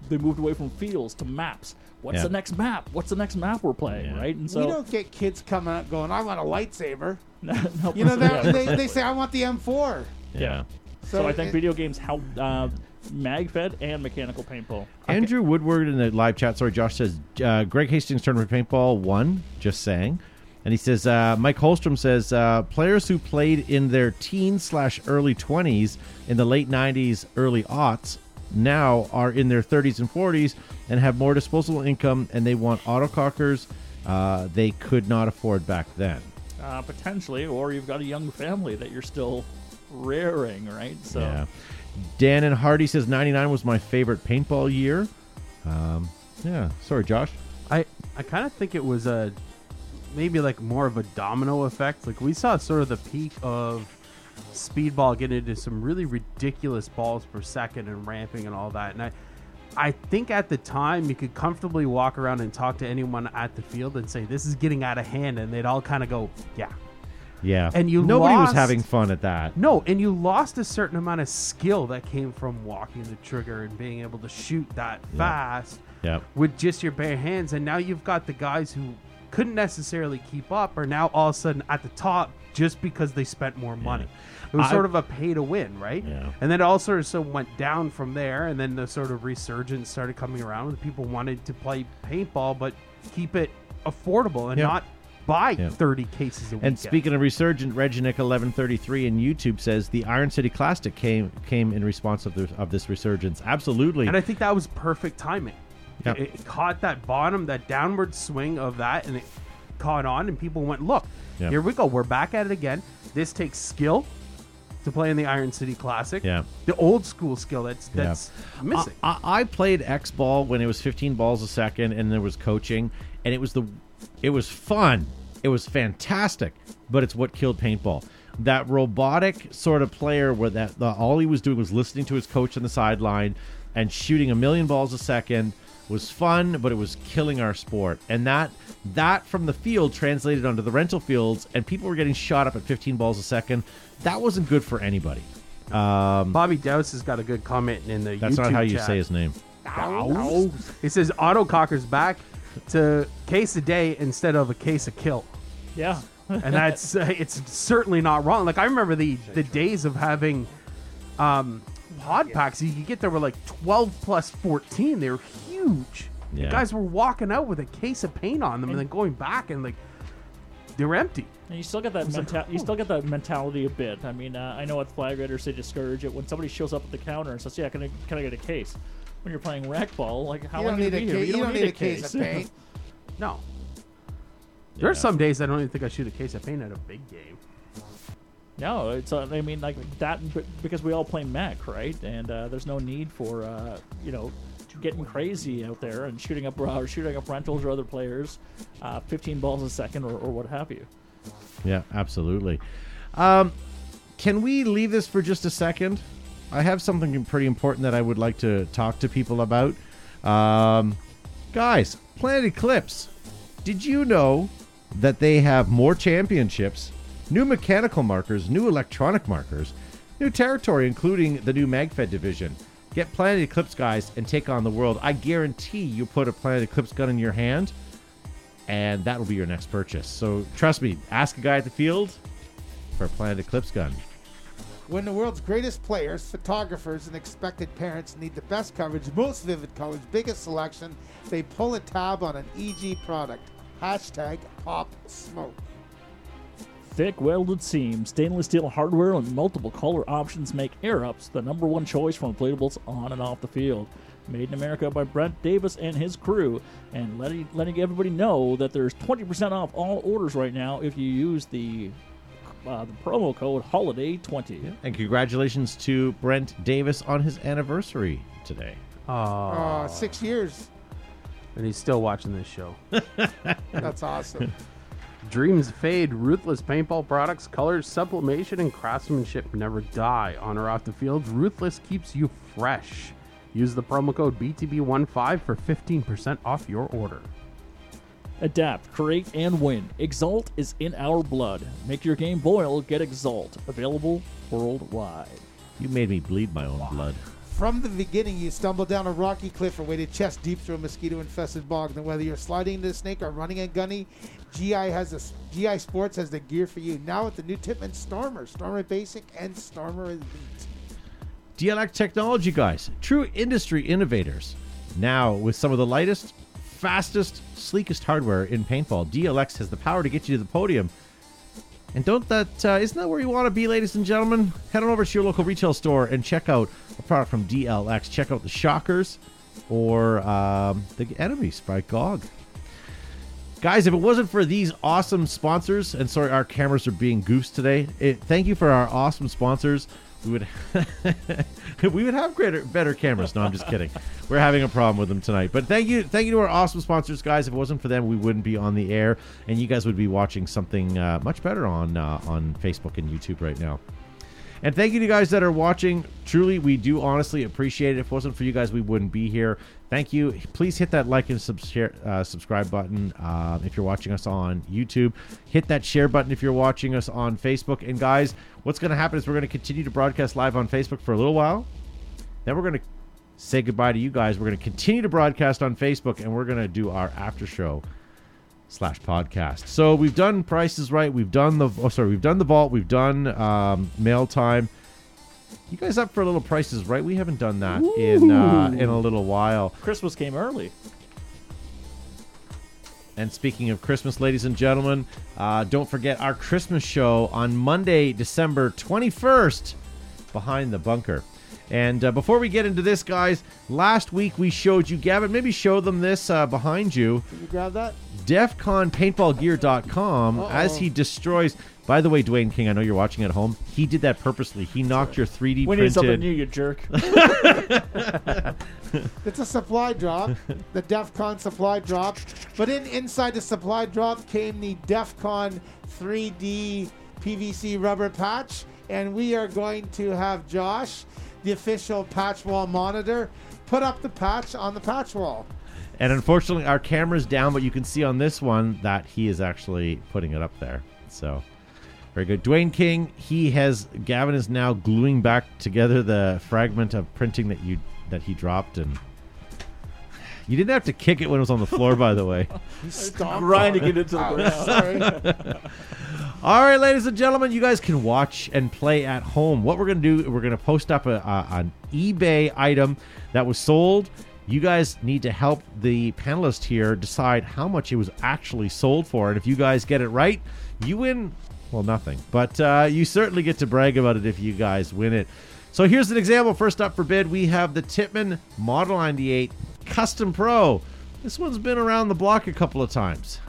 they moved away from fields to maps. What's Yeah. the next map? What's the next map we're playing, Yeah. right? And we so, don't get kids coming out going, "I want a lightsaber." no, You know, yeah. that they, they say, "I want the M4." Yeah. So, I think it- video games help uh, MagFed and mechanical paintball. Andrew Woodward in the live chat. Sorry, Josh says uh, Greg Hastings tournament paintball won. Just saying, and he says uh, Mike Holstrom says uh, players who played in their teens slash early twenties in the late '90s, early aughts now are in their 30s and 40s and have more disposable income, and they want autocockers uh, they could not afford back then. Uh, potentially, or you've got a young family that you're still rearing, right? So Yeah. Dan and Hardy says 99 was my favorite paintball year. Um, yeah. Sorry, Josh. I I kind of think it was a maybe like more of a domino effect. Like we saw sort of the peak of speedball getting into some really ridiculous balls per second and ramping and all that. And I I think at the time you could comfortably walk around and talk to anyone at the field and say this is getting out of hand, and they'd all kind of go, yeah. Yeah. And you nobody was having fun at that. No, and you lost a certain amount of skill that came from walking the trigger and being able to shoot that fast Yep. with just your bare hands. And now you've got the guys who couldn't necessarily keep up are now all of a sudden at the top just because they spent more money. It was I- sort of a pay to win, right? Yeah. And then it all sort of so went down from there. And then the sort of resurgence started coming around. And people wanted to play paintball, but keep it affordable and Yeah. not buy Yeah. 30 cases a week. And speaking of resurgent, Reginik eleven thirty three in YouTube says the Iron City Classic came came in response of this, of this resurgence. Absolutely. And I think that was perfect timing. Yep. It, it caught that bottom, that downward swing of that, and it caught on, and people went, "Look, Yep. here we go. We're back at it again. This takes skill to play in the Iron City Classic. Yeah. the old school skill that's Yeah. that's missing. I, I I played X ball when it was 15 balls a second, and there was coaching, and it was the, it was fun, it was fantastic, but it's what killed paintball. That robotic sort of player where that the, all he was doing was listening to his coach on the sideline and shooting a million balls a second was fun, but it was killing our sport. And that that from the field translated onto the rental fields, and people were getting shot up at 15 balls a second. That wasn't good for anybody. Um, Bobby Dowse has got a good comment in the that's YouTube not how you chat. say his name. Douse. He says autococker's back to case a day instead of a case of kill. yeah. and that's uh, it's certainly not wrong. Like I remember the the days of having um, pod packs. You could get there were like twelve plus fourteen. They were huge. Yeah. Guys were walking out with a case of paint on them and, then going back and like they were empty. And you still get that menta- you still get that mentality a bit. I mean, uh, I know at Flag Raiders they discourage it when somebody shows up at the counter and says, "Yeah, can I can I get a case?" When you're playing rec ball, like how you long don't are need you a be here? case. You don't need a case of paint. No. There Yeah. some days I don't even think I shoot a case of paint at a big game. No, it's uh, I mean like that because we all play mech, right? And uh, there's no need for uh, you know getting crazy out there and shooting up or shooting up rentals or other players, uh, 15 balls a second or, or what have you. Yeah, absolutely. Um, can we leave this for just a second? I have something pretty important that I would like to talk to people about. Um, guys, Planet Eclipse. Did you know that they have more championships, new mechanical markers, new electronic markers, new territory, including the new MagFed division? Get Planet Eclipse, guys, and take on the world. I guarantee you put a Planet Eclipse gun in your hand, and that will be your next purchase. So trust me, ask a guy at the field for a Planet Eclipse gun. When the world's greatest players, photographers, and expected parents need the best coverage, most vivid colors, biggest selection, they pull a tab on an EG product. Hashtag Pop Smoke. Thick welded seams, stainless steel hardware, and multiple color options make Air Ups the number one choice for inflatables on and off the field. Made in America by Brent Davis and his crew, and letting, letting everybody know that there's 20% off all orders right now if you use the uh, the promo code Holiday20. And congratulations to Brent Davis on his anniversary today. Oh, Uh, six years. and he's still watching this show. That's awesome. Dreams fade, ruthless paintball products, colors, sublimation, and craftsmanship never die. On or off the field, Ruthless keeps you fresh. Use the promo code BTB15 for 15% off your order. Adapt, create, and win. Exalt is in our blood. Make your game boil, get Exalt. Available worldwide. You made me bleed my own blood. From the beginning, you stumble down a rocky cliff or waded chest deep through a mosquito-infested bog. Then, whether you're sliding into a snake or running a gunny, GI has a, GI Sportz has the gear for you. Now with the new Tippmann Stormer, Stormer Basic, and Stormer Elite. DLX Technology guys, true industry innovators. Now, with some of the lightest, fastest, sleekest hardware in paintball, DLX has the power to get you to the podium. And don't that uh, isn't that where you want to be, ladies and gentlemen? Head on over to your local retail store and check out a product from DLX. Check out the Shockers or um, the Enemies by GOG. Guys, if it wasn't for these awesome sponsors, and sorry, our cameras are being goofs today. It, thank you for our awesome sponsors. We would we would have greater better cameras. No, I'm just kidding. We're having a problem with them tonight. But thank you, thank you to our awesome sponsors, guys. If it wasn't for them, we wouldn't be on the air, and you guys would be watching something uh, much better on uh, on Facebook and YouTube right now. And thank you to you guys that are watching. Truly, we do honestly appreciate it. If it wasn't for you guys, we wouldn't be here. Thank you. Please hit that like and uh, subscribe button uh, if you're watching us on YouTube. Hit that share button if you're watching us on Facebook. And guys, what's going to happen is we're going to continue to broadcast live on Facebook for a little while. Then we're going to say goodbye to you guys. We're going to continue to broadcast on Facebook, and we're going to do our after show slash podcast. So we've done prices right. We've done the oh sorry, we've done the vault. We've done um, mail time. You guys up for a little prices right? We haven't done that in uh, in a little while. Christmas came early. And speaking of Christmas, ladies and gentlemen, uh, don't forget our Christmas show on Monday, December 21st, behind the bunker. And uh, before we get into this, guys, last week we showed you, Gavin, maybe show them this uh, behind you. Did you grab that? DefConPaintballGear.com Uh-oh. as he destroys. By the way, Dwayne King, I know you're watching at home. He did that purposely. He knocked your 3D We need something printed. new, you jerk. It's a supply drop, the DEF CON supply drop. But in inside the supply drop came the DEF CON 3D PVC rubber patch. And we are going to have Josh, the official patch wall monitor, put up the patch on the patch wall. And unfortunately, our camera's down, but you can see on this one that he is actually putting it up there. So, very good. Dwayne King, he has, Gavin is now gluing back together the fragment of printing that you that he dropped. And you didn't have to kick it when it was on the floor, by the way. He stomped grinding on it into the ground. All right, ladies and gentlemen, you guys can watch and play at home. What we're going to do, we're going to post up a, a, an eBay item that was sold. You guys need to help the panelist here decide how much it was actually sold for. And if you guys get it right, you win, well, nothing. But uh, you certainly get to brag about it if you guys win it. So here's an example. First up for bid, we have the Tippmann Model 98 Custom Pro. This one's been around the block a couple of times.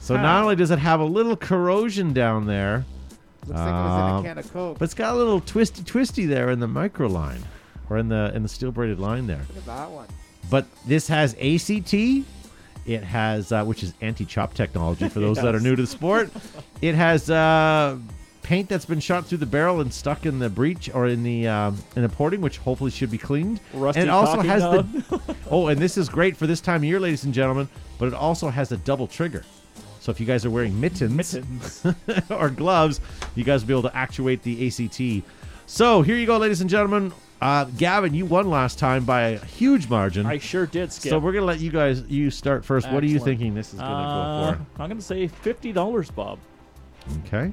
So not only does it have a little corrosion down there, Looks like it was in a can of Coke. but it's got a little twisty twisty there in the micro line, or in the in the steel braided line there. Look at that one. But this has ACT. It has uh, which is anti chop technology for those that are new to the sport. It has uh, paint that's been shot through the barrel and stuck in the breech or in the um, in the porting, which hopefully should be cleaned. Rusty and it also has the oh, and this is great for this time of year, ladies and gentlemen. But it also has a double trigger. So if you guys are wearing mittens, Mittens. or gloves, you guys will be able to actuate the ACT. So here you go, ladies and gentlemen. Uh, Gavin, you won last time by a huge margin. I sure did, Skip. so we're gonna let you guys you start first. What are you thinking this is gonna Uh, go for? I'm going to say $50, Bob. Okay.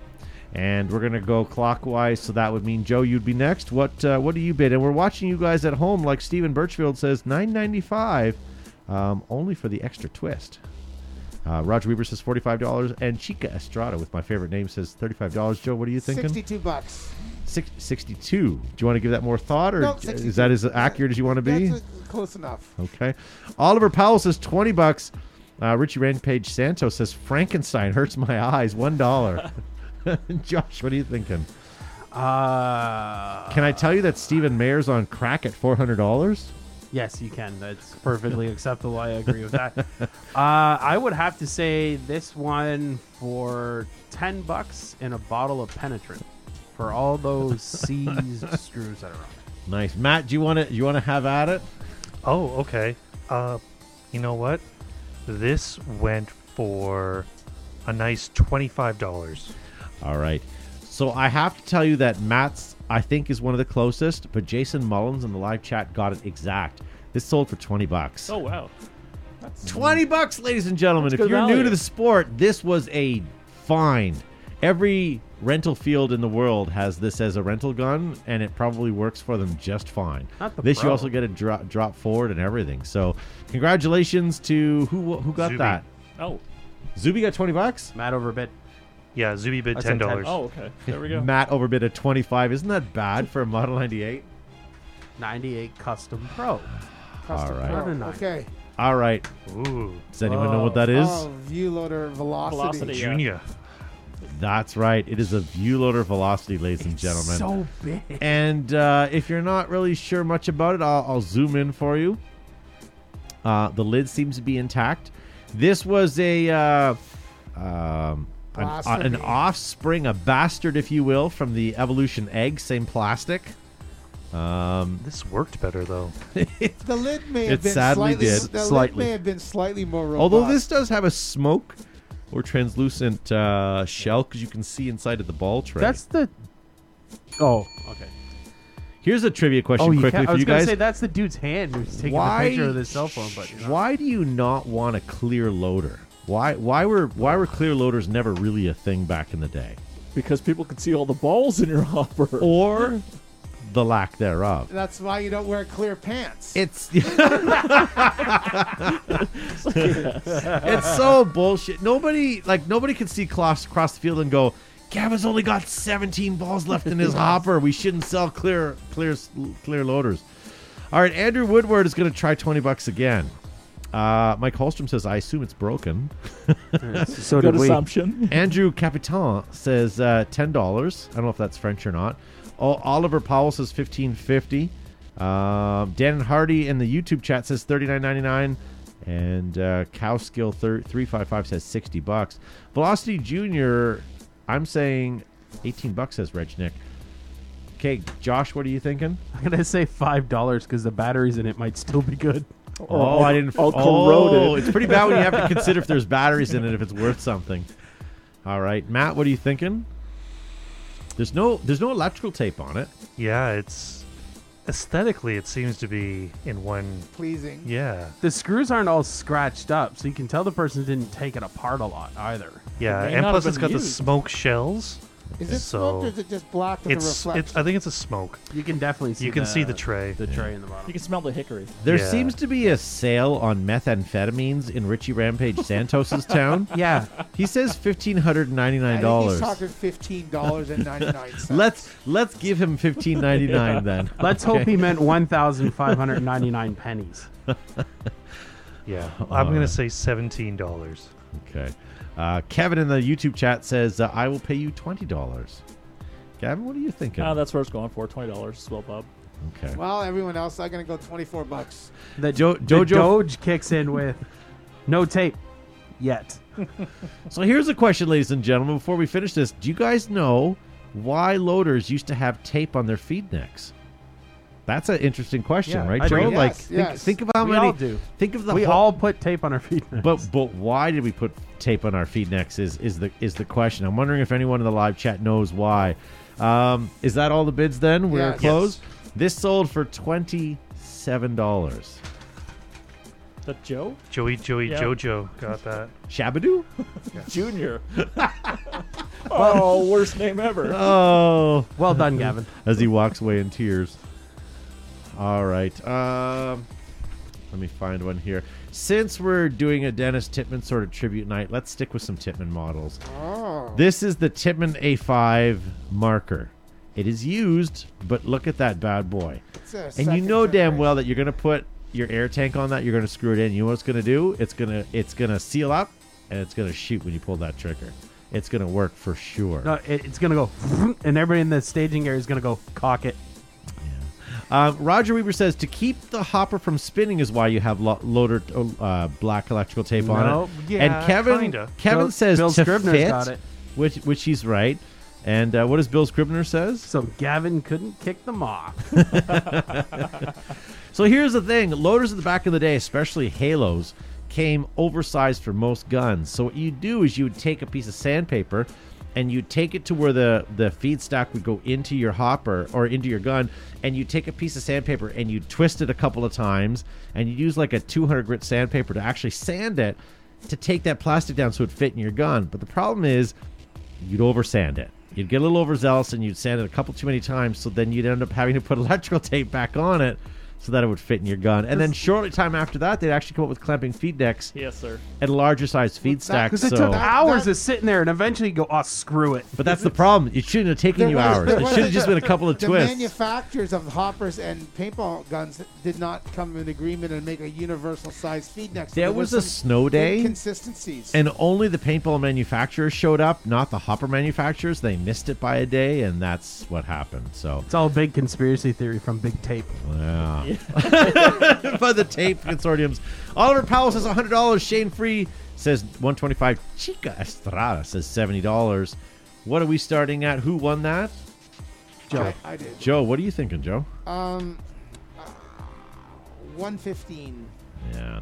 And we're gonna go clockwise, so that would mean Joe, you'd be next. What uh, what do you bid? And we're watching you guys at home, like Stephen Birchfield says, nine ninety five, um, only for the extra twist. Uh, Roger Weaver says forty five dollars, and Chica Estrada, with my favorite name, says thirty five dollars. Joe, what are you thinking? 62 bucks. Six, 62. Do you want to give that more thought, or No, is that as accurate as you want to be? That's uh, close enough. Okay. Oliver Powell says 20 bucks. Uh, Richie Rampage Santos says Frankenstein hurts my eyes. One dollar. Josh, what are you thinking? Uh, Can I tell you that Stephen Mayer's on crack at four hundred dollars? Yes, you can. That's perfectly acceptable. I agree with that. Uh, I would have to say this one for ten bucks and a bottle of penetrant for all those seized screws that are on. it. Nice, Matt. Do you want to? You want to have at it? Oh, okay. Uh, you know what? This went for a nice twenty-five dollars. All right. So I have to tell you that Matt's, I think, is one of the closest, but Jason Mullins in the live chat got it exact. This sold for twenty bucks. Oh, wow. That's 20 bucks, ladies and gentlemen. That's If you're new to the sport, this was a find. Every rental field in the world has this as a rental gun, and it probably works for them just fine. Not the this Pro. you also get a drop drop forward and everything. So congratulations to who who got Zuby. that? Oh, Zuby got twenty bucks. Matt overbid. Yeah, Zuby bid I ten said dollars. oh, okay. There we go. Matt overbid at twenty five. Isn't that bad for a Model ninety eight? 98 Custom Pro. Custom All right. Pro. Not. Okay. All right. Ooh, Does anyone know what that is? Oh, Viewloader velocity. Velocity. Yeah. Junior. That's right. It is a Viewloader velocity, ladies and gentlemen. So big. And uh, if you're not really sure much about it, I'll, I'll zoom in for you. Uh, the lid seems to be intact. This was a uh, um, an, uh, an offspring, a bastard, if you will, from the Evolution egg, same plastic. Um, This worked better though. The lid may It have been sadly slightly, did, The slightly. lid may have been slightly more robust. although this does have a smoke or translucent uh, shell, because you can see inside of the ball tray. That's the. Oh, okay. Here's a trivia question Oh, you quickly can, I for was you gonna guys. say that's the dude's hand who's taking why a picture of his cell phone, but you know. why do you not want a clear loader? Why why were why were clear loaders never really a thing back in the day, Because people could see all the balls in your hopper. or the lack thereof? That's why you don't wear clear pants. It's it's so bullshit. Nobody like nobody can see across across the field and go. Gavin's only got 17 balls left in his hopper. We shouldn't sell clear clear clear loaders. All right, Andrew Woodward is going to try 20 bucks again. Uh, Mike Holstrom says, "I assume it's broken." so Good did we. assumption. Andrew Capitan says uh, ten dollars. I don't know if that's French or not. O- Oliver Powell says fifteen fifty. Um, Dan Hardy in the YouTube chat says thirty nine ninety nine, and uh, Cowskill three five five says sixty bucks. Velocity Junior, I'm saying eighteen bucks says Reg Nick. Okay, Josh, what are you thinking? I'm gonna say five dollars because the batteries in it might still be good. Oh, I didn't. I'll oh, it's pretty bad when you have to consider if there's batteries in it if it's worth something. All right, Matt, what are you thinking? There's no there's no electrical tape on it. Yeah, it's aesthetically it seems to be in one. pleasing. Yeah, The screws aren't all scratched up, so you can tell the person didn't take it apart a lot either. yeah, and plus it's been got the smoke shells. Is it So- smoked or is it just black with a It's reflection? it's. I think it's a smoke. You can definitely see. You can the, see the tray. the tray in the bottom. You can smell the hickory. There Yeah. seems to be a sale on methamphetamines in Richie Rampage Santos's town. yeah, He says fifteen hundred ninety I nine think dollars. he's talking fifteen dollars and ninety nine cents. Let's let's give him fifteen ninety nine then. let's hope he meant one thousand five hundred ninety nine pennies. Yeah, I'm Uh, gonna say seventeen dollars. Okay. Uh, Kevin in the YouTube chat says uh, I will pay you twenty dollars. Gavin, what are you thinking? Ah, that's what it's going for. Twenty dollars. Swell pub. okay. well, everyone else, I'm gonna go twenty four bucks. The, Jo- the Jojo- Doge kicks in with no tape yet. So here's a question, ladies and gentlemen. Before we finish this, do you guys know why loaders used to have tape on their feed necks? That's an interesting question, Yeah, right, I Joe? do. Like, Yes, think, yes. think of how we many. all do. Think of the we whole- all put tape on our feet. But but why did we put tape on our feed necks? Is is the is the question? I'm wondering if anyone in the live chat knows why. Um, is that all the bids? Then we're Yes. closed. This sold for twenty seven dollars. That Joe Joey, Joey, Yeah. Jojo got that. Shabadoo? Junior. oh, worst name ever. Oh, well done, Gavin. as he walks away in tears. All right. Um, let me find one here. Since we're doing a Dennis Tippmann sort of tribute night, let's stick with some Tippmann models. Oh, This is the Tippmann A5 marker. It is used, but look at that bad boy. And you second know damn well that you're going to put your air tank on that. You're going to screw it in. You know what it's going to do? It's going to it's going to seal up, and it's going to shoot when you pull that trigger. It's going to work for sure. No, it, it's gonna go, and everybody in the staging area is gonna go cock it. Um, Roger Weaver says to keep the hopper from spinning is why you have lo- loader uh, black electrical tape on it. yeah, and Kevin kinda. Kevin Bill- says Bill to Scribner's fit, got it. which which he's right. And uh, what does Bill Scribner says? So Gavin couldn't kick them off. So here's the thing: loaders at the back of the day, especially Halos, came oversized for most guns. So what you do is you would take a piece of sandpaper and you take it to where the the feed stack would go into your hopper or into your gun, and you take a piece of sandpaper and you twist it a couple of times, and you use like a 200 grit sandpaper to actually sand it to take that plastic down so it fit in your gun. But the problem is you'd over sand it. You'd get a little overzealous and you'd sand it a couple too many times, so then you'd end up having to put electrical tape back on it so that it would fit in your gun. And then shortly time after that, they'd actually come up with clamping feed decks Yes, sir. and larger size feed that- stack. Because it So, took hours that- of sitting there, and eventually you go, oh, screw it. but that's the problem. It shouldn't have taken There you was- hours. there It was- should have just been a couple of the twists. manufacturers of hoppers and paintball guns did not come in agreement and make a universal size feed neck. So There was a some snow day. Inconsistencies. And only the paintball manufacturers showed up, not the hopper manufacturers. They missed it by a day, and that's what happened. So, It's all a big conspiracy theory from Big Tape. yeah. by the tape consortiums. Oliver Powell says $100. Shane Free says 125 Chica Estrada says $70. What are we starting at? Who won that? I, I did. Joe, what are you thinking, Joe? Um, uh, one fifteen. Yeah.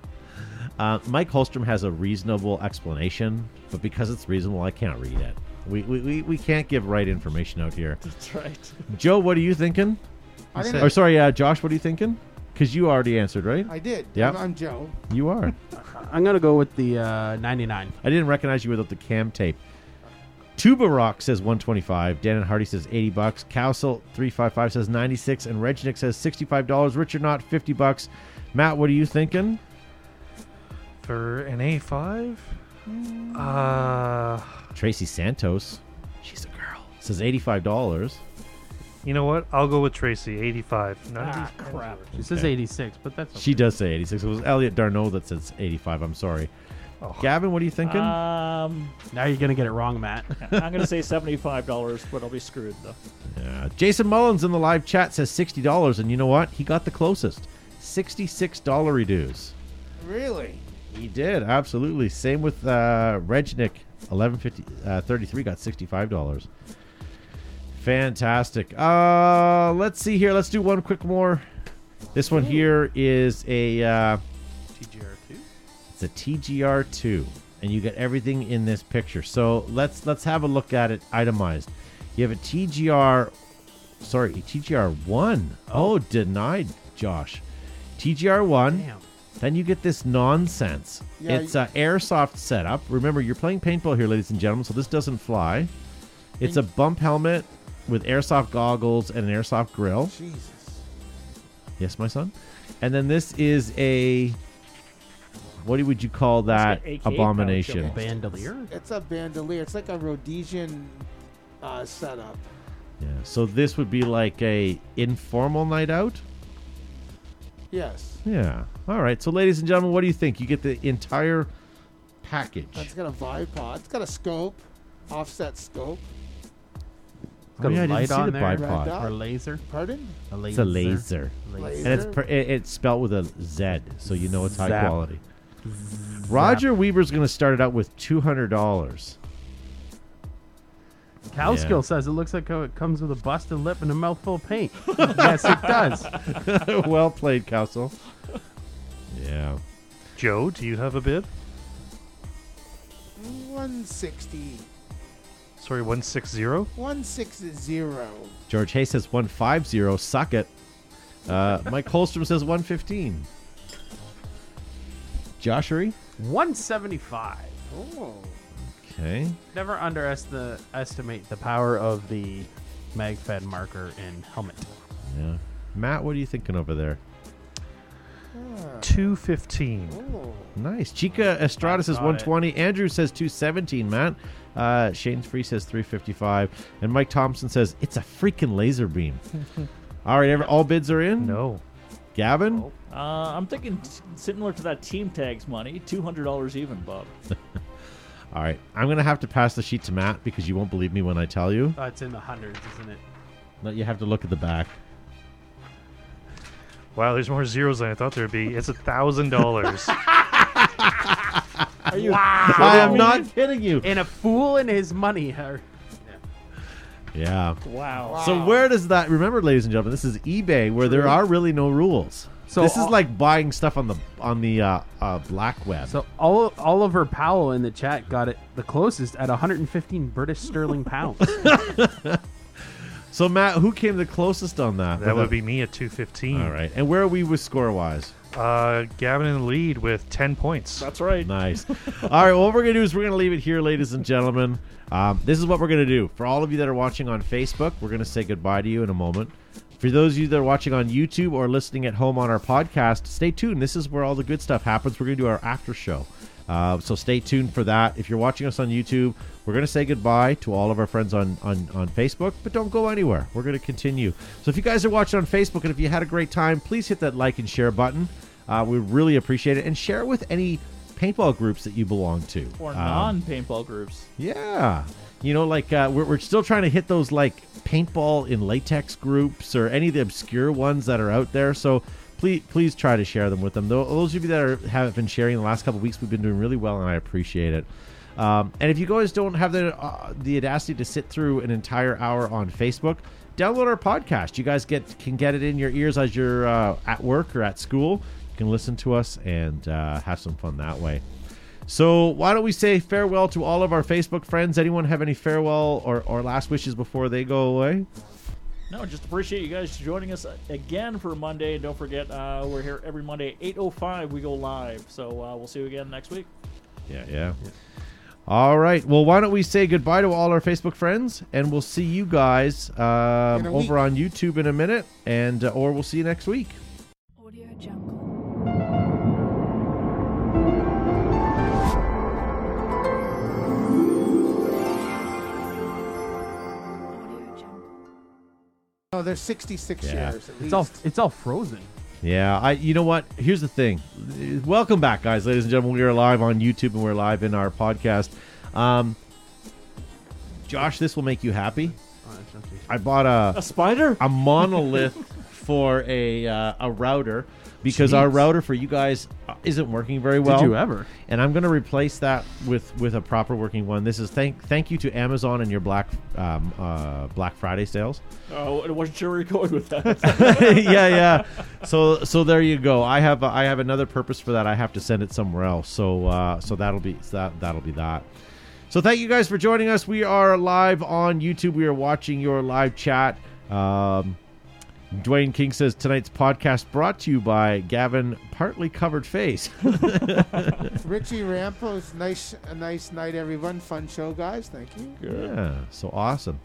Uh, Mike Holstrom has a reasonable explanation, but because it's reasonable, I can't read it. We, we, we, we can't give right information out here. That's right. Joe, what are you thinking? I didn't. sorry, uh, Josh, what are you thinking? Because you already answered, right? I did. Yeah. I'm, I'm Joe. You are. I'm going to go with the uh, 99. I didn't recognize you without the cam tape. Tuba Rock says 125. Dan and Hardy says 80 bucks. Cowsel 355 says 96. And Regnick says $65. Richard Knott 50 bucks. Matt, what are you thinking? For an A5? Uh, Tracy Santos. She's a girl. Says $85. You know what? I'll go with Tracy, 85. None of Ah, these crap. She says 86, but that's okay. She does say 86. It was Elliot Darno that says 85. I'm sorry. Oh. Gavin, what are you thinking? Um, Now you're going to get it wrong, Matt. I'm going to say seventy-five dollars, but I'll be screwed though. Yeah. Jason Mullins in the live chat says $60. And you know what? He got the closest. $66 reduce. Really? He did absolutely. Same with uh, Regnick, eleven fifty uh, thirty three got sixty five dollars. Fantastic. Uh, let's see here. Let's do one quick more. This one here is a uh, TGR2. it's a TGR two, and you get everything in this picture. So let's let's have a look at it itemized. You have a TGR, sorry, a TGR one. Oh, denied, Josh. TGR one. Damn. Then you get this nonsense. Yeah, it's a airsoft setup. Remember, you're playing paintball here, ladies and gentlemen, so this doesn't fly. It's a bump helmet with airsoft goggles and an airsoft grill. Jesus. Yes, my son. And then this is a what would you call that like AK abomination? pouch Bandolier? It's a bandolier. It's like a Rhodesian uh, setup. Yeah. So this would be like a informal night out. Yes. Yeah. All right. So, ladies and gentlemen, what do you think? You get the entire package. It's got a bipod. It's got a scope, offset scope. It's got Oh, yeah, I a didn't light on the there. bipod. Red dot. Or laser. Pardon? A laser. It's a laser. Laser. And it's per, it, it's spelled with a Z, so you know it's high Zap. quality. Roger Weaver's going to start it out with two hundred dollars. Cowskill Yeah. says it looks like it comes with a busted lip and a mouthful of paint. yes, it does. well played, Castle. Yeah. Joe, do you have a bid? 160. Sorry, 160? 160. George Hay says one five zero. Suck it. Uh, Mike Holstrom says one fifteen. Joshery. 175. Oh. Okay. Never underestimate the power of the MagFed marker and helmet. Yeah. Matt, what are you thinking over there? Ah. 215. Oh. Nice. Chica Estrada says got it. 120. Andrew says 217, Matt. Uh, Shane Free says 355. And Mike Thompson says, it's a freaking laser beam. all right, every, all bids are in? No. Gavin? Uh, I'm thinking s- similar to that team tags money, two hundred dollars even, Bob. All right. I'm going to have to pass the sheet to Matt because you won't believe me when I tell you. Oh, it's in the hundreds, isn't it? But you have to look at the back. Wow, there's more zeros than I thought there'd be. It's a thousand dollars. Are you? I am not kidding you. And a fool and his money are. Yeah. Wow. So where does that? Remember, ladies and gentlemen, this is eBay where there are really no rules. So this is all- like buying stuff on the on the uh, uh, black web. So all, Oliver Powell in the chat got it the closest at 115 British sterling pounds. So Matt, who came the closest on that? that would be me at 215. all right. And where are we with score wise? Uh, Gavin in the lead with 10 points. That's right. Nice. All right, well, what we're going to do is we're going to leave it here, ladies and gentlemen. Um, this is what we're going to do. For all of you that are watching on Facebook, we're going to say goodbye to you in a moment. For those of you that are watching on YouTube or listening at home on our podcast, stay tuned. This is where all the good stuff happens. We're going to do our after show. Uh, so stay tuned for that. If you're watching us on YouTube, we're going to say goodbye to all of our friends on, on, on Facebook, but don't go anywhere. We're going to continue. So if you guys are watching on Facebook and if you had a great time, please hit that like and share button. Uh, we really appreciate it. And share it with any paintball groups that you belong to. Or Um, non-paintball groups. yeah. You know, like uh, we're, we're still trying to hit those like paintball in latex groups or any of the obscure ones that are out there. So please, please try to share them with them. Tho- Those of you that are, have been sharing the last couple weeks, we've been doing really well, and I appreciate it. Um, and if you guys don't have the uh, the audacity to sit through an entire hour on Facebook, download our podcast. You guys get can get it in your ears as you're uh, at work or at school. You can listen to us and uh, have some fun that way. So why don't we say farewell to all of our Facebook friends? Anyone have any farewell or, or last wishes before they go away? No, just appreciate you guys joining us again for Monday. And don't forget, uh, we're here every Monday at 8.05. We go live. So uh, we'll see you again next week. Yeah, yeah. All right. Well, why don't we say goodbye to all our Facebook friends, and we'll see you guys um, over week. on YouTube in a minute, and uh, or we'll see you next week. No, there's 66 Yeah. shares. At It's least. all it's all frozen. Yeah, I. You know what? Here's the thing. Welcome back, guys, ladies and gentlemen. We are live on YouTube and we're live in our podcast. Um, Josh, this will make you happy. Oh. I bought a A spider? a monolith for a uh, a router because our router for you guys uh, isn't working very well. Did you ever? And I'm going to replace that with with a proper working one. This is thank thank you to Amazon and your Black um, uh, Black Friday sales. Oh, I wasn't sure where you're going with that. yeah, yeah. So so there you go. I have I have another purpose for that. I have to send it somewhere else. So uh, so that'll be that that'll be that. So thank you guys for joining us. We are live on YouTube. We are watching your live chat. Um, Dwayne King says tonight's podcast brought to you by Gavin Partly Covered Face. Richie Rampos, nice, a nice night, everyone. Fun show, guys. Thank you. Yeah, so awesome.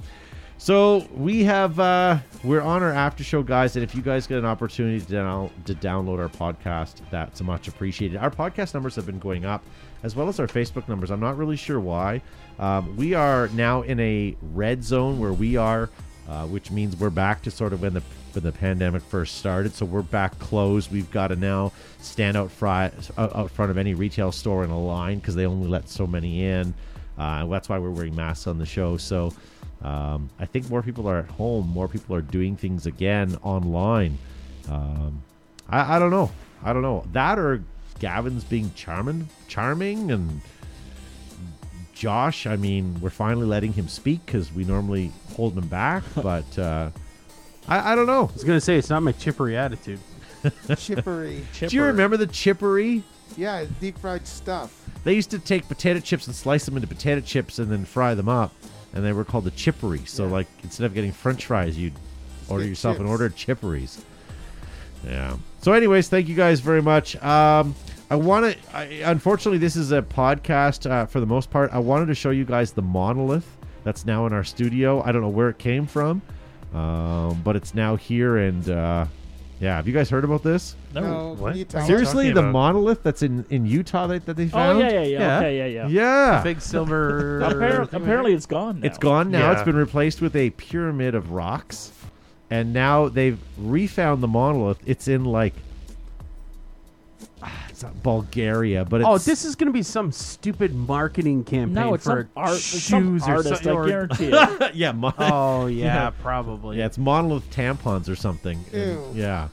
So we have uh we're on our after show, guys, and if you guys get an opportunity to, down, to download our podcast, that's much appreciated. Our podcast numbers have been going up, as well as our Facebook numbers. I'm not really sure why. Um, we are now in a red zone where we are, uh, which means we're back to sort of when the when the pandemic first started. So we're back closed. We've got to now stand out, out out front of any retail store in a line because they only let so many in. Uh, that's why we're wearing masks on the show. So um, I think more people are at home. More people are doing things again online. Um, I, I don't know. I don't know that or Gavin's being charming, charming, and Josh. I mean, we're finally letting him speak because we normally hold him back. But uh, I, I don't know. I was gonna say it's not my chippery attitude. Chippery. Do you remember the chippery? Yeah, deep fried stuff. They used to take potato chips and slice them into potato chips and then fry them up, and they were called the chippery. So, Yeah. like, instead of getting French fries, you'd order get yourself an chips. order of chipperies. Yeah. So, anyways, thank you guys very much. Um, I want to. Unfortunately, this is a podcast uh, for the most part. I wanted to show you guys the monolith that's now in our studio. I don't know where it came from, um, but it's now here. And uh, yeah, have you guys heard about this? No. No, What? can you tell us? Seriously, the about? monolith that's in in Utah that, that they Oh, found. yeah, yeah, yeah. Yeah. Okay, yeah, yeah. Yeah. Big silver. Appar- thing apparently, it's gone now. It's gone now. It's Yeah. been replaced with a pyramid of rocks, and now they've refound the monolith. It's in like it's not Bulgaria, but oh, it's Oh, this is gonna be some stupid marketing campaign No, it's for some art. It's some shoes or artist. something. I guarantee it. yeah, mon- Oh yeah, Yeah. probably. yeah, it's monolith tampons or something. And- yeah,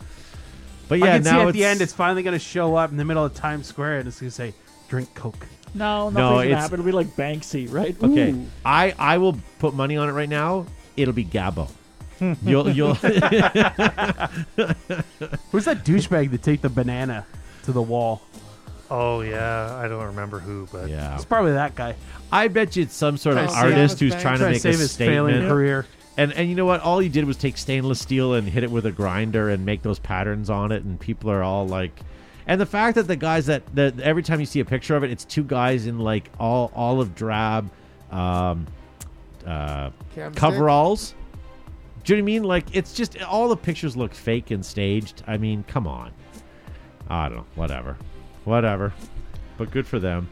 but I yeah, can see now at the end it's finally gonna show up in the middle of Times Square and it's gonna say, "Drink Coke." No, nothing's No, gonna it's- happen. It'll be like Banksy, right? okay. Ooh. I I will put money on it right now. It'll be Gabo. you'll you'll Who's that douchebag that take the banana to the wall? Oh yeah, I don't remember who, but yeah. It's probably that guy I bet you it's some sort of Trying to save artist his who's bank. trying to trying to make save a his failing statement. career. And and you know what? All he did was take stainless steel and hit it with a grinder and make those patterns on it, and people are all like, And the fact that the guys that, that every time you see a picture of it, it's two guys in like all olive drab um, uh, Cam coveralls. Do you know what I mean? Like it's just all the pictures look fake and staged. I mean, come on. I don't know. Whatever, whatever. But good for them.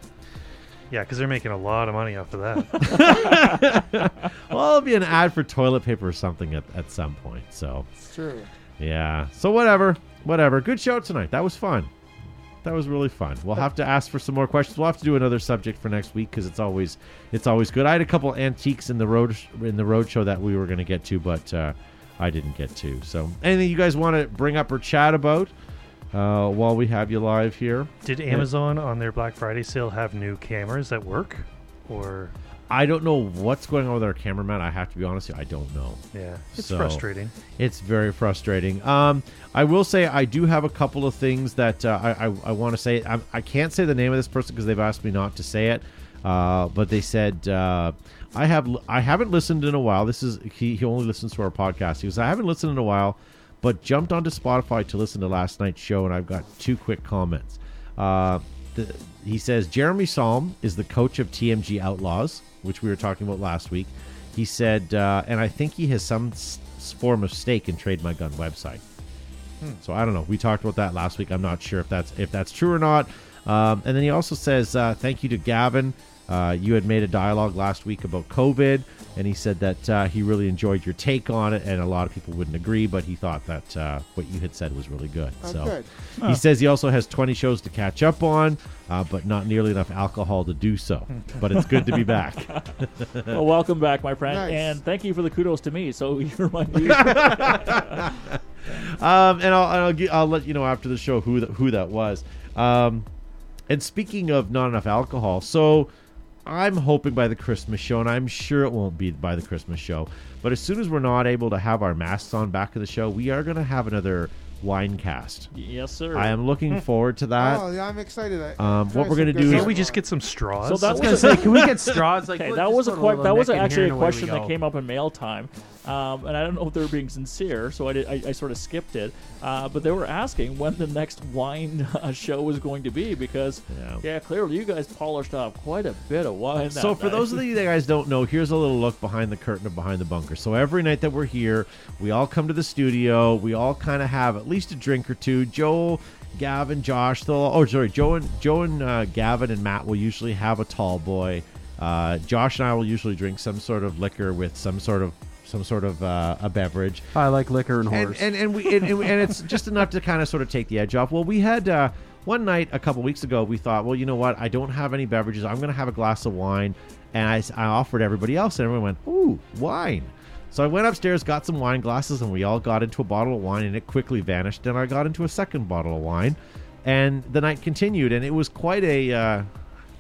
Yeah, because they're making a lot of money off of that. Well, it'll be an ad for toilet paper or something at, at some point. So It's true. yeah. So whatever, whatever. Good show tonight. That was fun. That was really fun. We'll have to ask for some more questions. We'll have to do another subject for next week because it's always it's always good. I had a couple antiques in the road in the road show that we were going to get to, but uh, I didn't get to. So anything you guys want to bring up or chat about uh, while we have you live here? Did Amazon on their Black Friday sale have new cameras that work? Or I don't know what's going on with our cameraman. I have to be honest, with you, I don't know. yeah, it's So- frustrating. It's very frustrating. Um, I will say I do have a couple of things that uh, I, I, I want to say. I, I can't say the name of this person because they've asked me not to say it. Uh, but they said uh, I have I haven't listened in a while. This is he, he only listens to our podcast. He goes I haven't listened in a while, but jumped onto Spotify to listen to last night's show, and I've got two quick comments. Uh, the, he says Jeremy Salm is the coach of TMG Outlaws, which we were talking about last week. He said, uh, and I think he has some s- form of stake in Trade My Gun website. So I don't know. We talked about that last week. I'm not sure if that's if that's true or not. Um, and then he also says, uh, "Thank you to Gavin. Uh, you had made a dialogue last week about COVID, and he said that uh, he really enjoyed your take on it, and a lot of people wouldn't agree, but he thought that uh, what you had said was really good. Oh, so good. he says he also has 20 shows to catch up on, uh, but not nearly enough alcohol to do so. but it's good to be back. well, welcome back, my friend, Nice. and thank you for the kudos to me. So you're my new Um, and I'll, I'll, gi- I'll let you know after the show who that, who that was. Um, and speaking of not enough alcohol, so I'm hoping by the Christmas show, and I'm sure it won't be by the Christmas show, but as soon as we're not able to have our masks on back of the show, we are going to have another wine cast. yes, sir. I am looking forward to that. oh, yeah, I'm excited. I- Um, what we're some gonna do is- Can't stuff. we just get some straws? So that I was was gonna say, can we get straws? Like, Okay, look, that just was a put que- that was nick in actually here a away we question that go. came up in mail time, um, and I don't know if they were being sincere, so I, did, I, I sort of skipped it. Uh, but they were asking when the next wine uh, show was going to be because, Yeah. yeah. clearly you guys polished off quite a bit of wine. That So for night. those of you that guys don't know, here's a little look behind the curtain of behind the bunker. So every night that we're here, we all come to the studio. We all kind of have at least a drink or two. Joel, Gavin, Josh, they'll oh sorry, Joe and Joe and uh, Gavin and Matt will usually have a tall boy. Uh, Josh and I will usually drink some sort of liquor with some sort of some sort of uh, a beverage. I like liquor and and horse. and and, we, and, and and it's just enough to kind of sort of take the edge off. Well, we had uh, one night a couple weeks ago. We thought, well, you know what? I don't have any beverages. I'm going to have a glass of wine, and I offered everybody else, and everyone went, ooh, wine. So I went upstairs, got some wine glasses, and we all got into a bottle of wine, and it quickly vanished. And I got into a second bottle of wine, and the night continued, and it was quite a. Uh,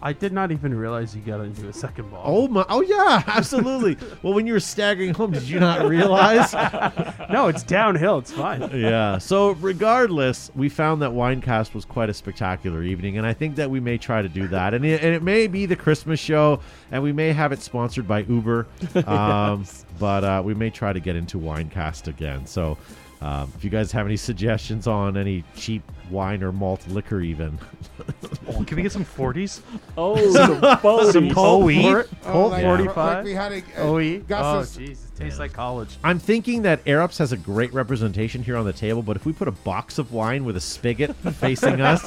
I did not even realize you got into a second ball. Oh my! Oh yeah, absolutely. well, when you were staggering home, did you not realize? no, it's downhill. It's fine. yeah. So regardless, we found that Winecast was quite a spectacular evening, and I think that we may try to do that, and it, and it may be the Christmas show, and we may have it sponsored by Uber, um, but uh, we may try to get into Winecast again. So. Um, if you guys have any suggestions on any cheap wine or malt liquor, even Oh, can we get some 40s? oh, some photos. Some Colt Colt Oh, like, 45. Like we had a, a OE. Oh, some- jeez, it tastes like college. I'm thinking that Aerops has a great representation here on the table, but if we put a box of wine with a spigot facing us,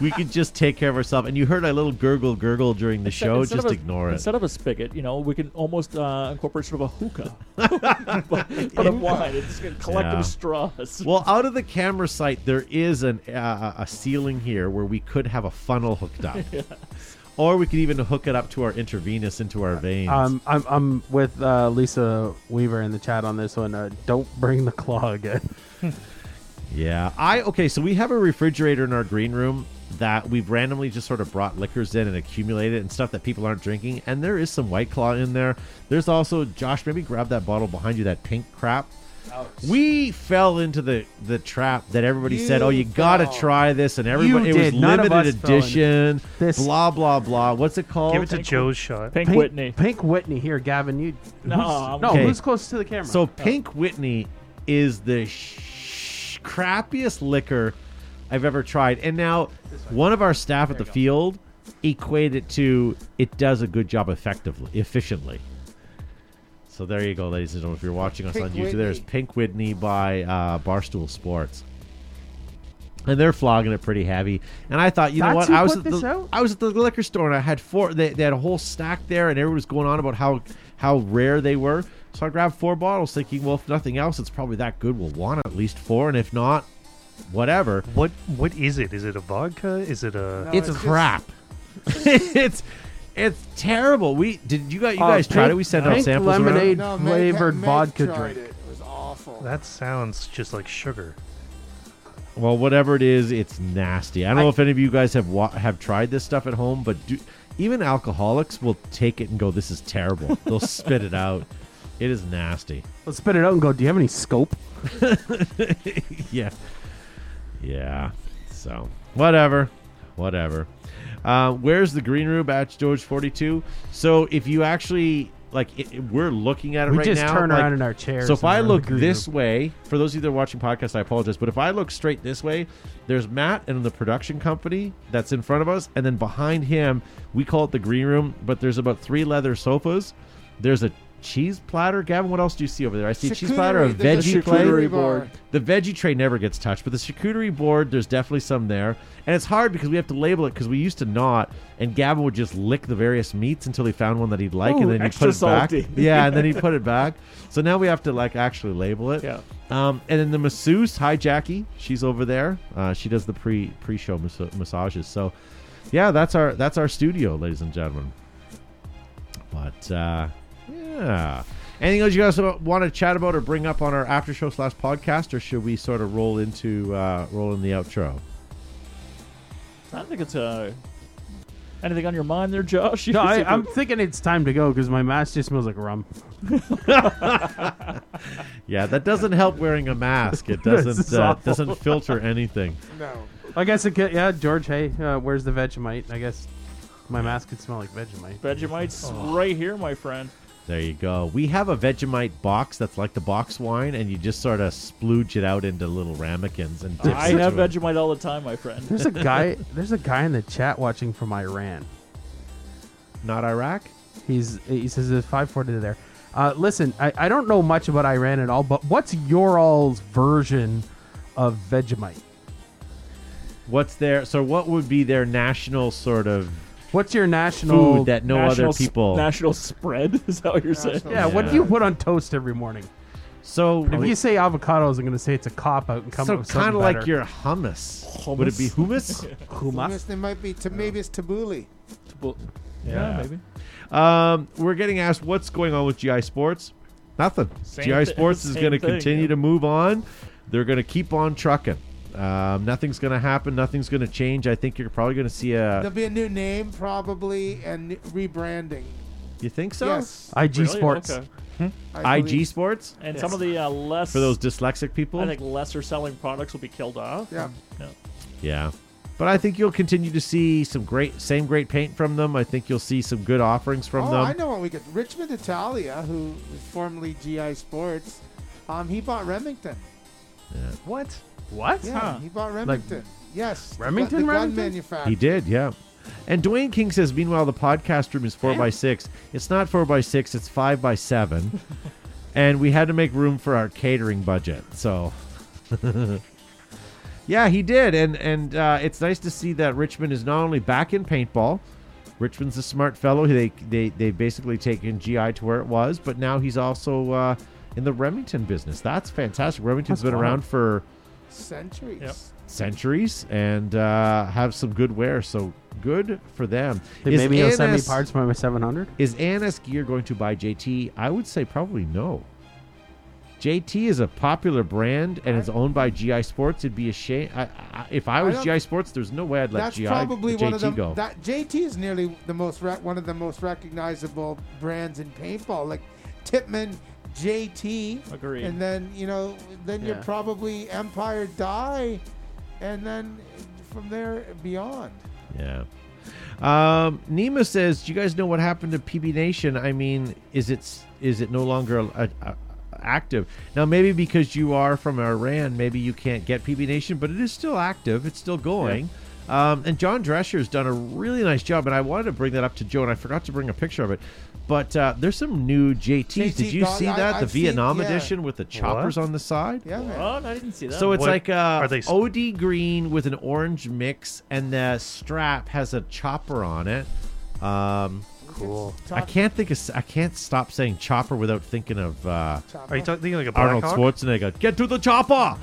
we could just take care of ourselves. And you heard a little gurgle gurgle during the Instead- show. instead Just a, ignore it. Instead of a spigot, you know, we can almost uh, incorporate sort of a hookah, but, but of wine. It's just collective Yeah. straws. Well, out of the camera sight, there is an uh, a ceiling here where we could have a funnel hooked up, or we could even hook it up to our intravenous into our veins. Um, I'm I'm with uh, Lisa Weaver in the chat on this one. Uh, don't bring the claw again. Yeah, I okay. So we have a refrigerator in our green room that we've randomly just sort of brought liquors in and accumulated and stuff that people aren't drinking. And there is some White Claw in there. There's also Josh. Maybe grab that bottle behind you, that pink crap. We fell into the the trap that everybody said, "Oh, you gotta try this," and everybody it was did. None limited us fell into edition. this. Blah blah blah. What's it called? Give it to Pink- Joe's shot. Pink, Whitney. Pink Whitney. Here, Gavin. You. No, who's- no. Okay. Who's close to the camera? So oh. Pink Whitney is the sh- crappiest liquor. I've ever tried. And now, one of our staff at the field equated it to it does a good job effectively, efficiently. So there you go, ladies and gentlemen. If you're watching us Pink on YouTube, there's Pink Whitney by uh, Barstool Sports. And they're flogging it pretty heavy. And I thought, you know That's what? who I was put at this the out? I was at the liquor store and I had four. They, they had a whole stack there, and everyone was going on about how how rare they were. So I grabbed four bottles, thinking, well, if nothing else, it's probably that good. We'll want at least four, and if not, whatever. What what is it? Is it a vodka? Is it a No, it's, it's just- crap. it's it's terrible. We did you guys you Uh, guys tried pink- it? We sent out pink samples. around? lemonade. No, Meg- flavored Meg vodka tried drink. It. it was awful. that sounds just like sugar. Well, whatever it is, it's nasty. I don't know if any of you guys have wa- have tried this stuff at home, but do, even alcoholics will take it and go, "This is terrible." They'll spit it out. It is nasty. Let's spit it out and go. Do you have any scope? yeah, yeah. So whatever, whatever. Uh, where's the green room at George Forty Two? So if you actually like, it, it- we're looking at it right now. We right just now. turn like- around in our chairs. So if I look this room. way, for those of you that are watching podcast, I apologize. But if I look straight this way, there's Matt and the production company that's in front of us, and then behind him, we call it the green room. But there's about three leather sofas. There's a cheese platter. Gavin, what else do you see over there? I see a cheese platter, a Charcuterie. There's veggie plate. charcuterie board. The veggie tray never gets touched, but the charcuterie board, there's definitely some there. And it's hard because we have to label it because we used to not. And Gavin would just lick the various meats until he found one that he'd like, Ooh, and then he'd put it salty. back. Yeah, and then he'd put it back. So now we have to like actually label it. Yeah. Um, and then the masseuse, hi Jackie, she's over there. Uh, she does the pre pre show mas- massages. So, yeah, that's our that's our studio, ladies and gentlemen. But uh, yeah, anything else you guys want to chat about or bring up on our after show slash podcast, or should we sort of roll into uh, roll in the outro? I think it's uh, anything on your mind there, Josh? No, I, I'm thinking it's time to go because my mask just smells like rum. Yeah, that doesn't help wearing a mask. It doesn't is uh, awful. doesn't filter anything. no. I guess it could. Yeah, George. Hey, uh, where's the Vegemite? I guess my mask could smell like Vegemite. Vegemite's Oh. right here, my friend. There you go. We have a Vegemite box that's like the box wine, and you just sort of splooge it out into little ramekins and dip I it have it. Vegemite all the time, my friend. There's a guy. there's a guy in the chat watching from Iran. Not Iraq. He's he says it's five forty there. Uh, listen, I, I don't know much about Iran at all, but what's your all's version of Vegemite? What's their so? What would be their national sort of What's your national food that no National other s- people? national spread is that what you're saying? National- Yeah, what do you put on toast every morning? so If you say avocados, I'm going to say it's a cop out and come so up with kind of like better. your hummus. Would it be hummus? hummus. They might be. To, maybe it's tabbouleh. Well, Yeah. yeah, maybe. um, we're getting asked what's going on with GI Sportz. Nothing. Same GI thi- Sports is same going to thing, continue yeah. to move on. They're going to keep on trucking. Um, nothing's going to happen. Nothing's going to change. I think you're probably going to see a. There'll be a new name probably and rebranding. You think so? Yes. IG Really? Sports. Okay. I IG believe- Sports And Yes. some of the uh, less for those dyslexic people. I think lesser selling products will be killed off. Yeah. Yeah. But I think you'll continue to see some great, same great paint from them. I think you'll see some good offerings from oh, them. I know what we could. Richmond Italia, who was formerly GI Sportz, um, he bought Remington. What? What? Yeah, Huh. he bought Remington. yes, Remington gun, the gun Remington? manufacturer. He did, yeah. And Dwayne King says, meanwhile, the podcast room is four by six. It's not four by six; it's five by seven. and we had to make room for our catering budget. So, yeah, he did, and and uh, it's nice to see that Richmond is not only back in paintball. Richmond's a smart fellow. They they they basically taken GI to where it was, but now he's also uh, in the Remington business. That's fantastic. Remington's That's been wild. around for Centuries. Yep. centuries and uh, have some good wear. So good for them. Hey, Is maybe he'll send me ANS parts for my 700. Is ANS Gear going to buy JT? I would say probably no. JT is a popular brand and it's owned by GI Sportz. It'd be a shame. I, I, if I I was don't- GI Sportz, there's no way I'd let That's GI probably JT one of the go. that JT is nearly the most re- one of the most recognizable brands in paintball. Like Tippmann, JT, Agreed. and then you know then you're probably Empire Dye, and then from there beyond. Yeah. Um, Nima says, "Do you guys know what happened to PB Nation? I mean, is it is it no longer a, a, active. Now, maybe because you are from Iran, maybe you can't get PB Nation, but it is still active. It's still going. Um, and John Drescher's done a really nice job, and I wanted to bring that up to Joe, and I forgot to bring a picture of it. But uh, there's some new JTs. Did you dog- see I- that? the I've seen- Vietnam yeah. edition with the choppers on the side? Yeah, man. What? I didn't see that. So it's What- like uh, are they OD green with an orange mix, and the strap has a chopper on it. Um, Cool. I can't think of. s- I can't stop saying chopper without thinking of uh, Are you talking like a Black Arnold Hawk? Schwarzenegger. Get to the chopper.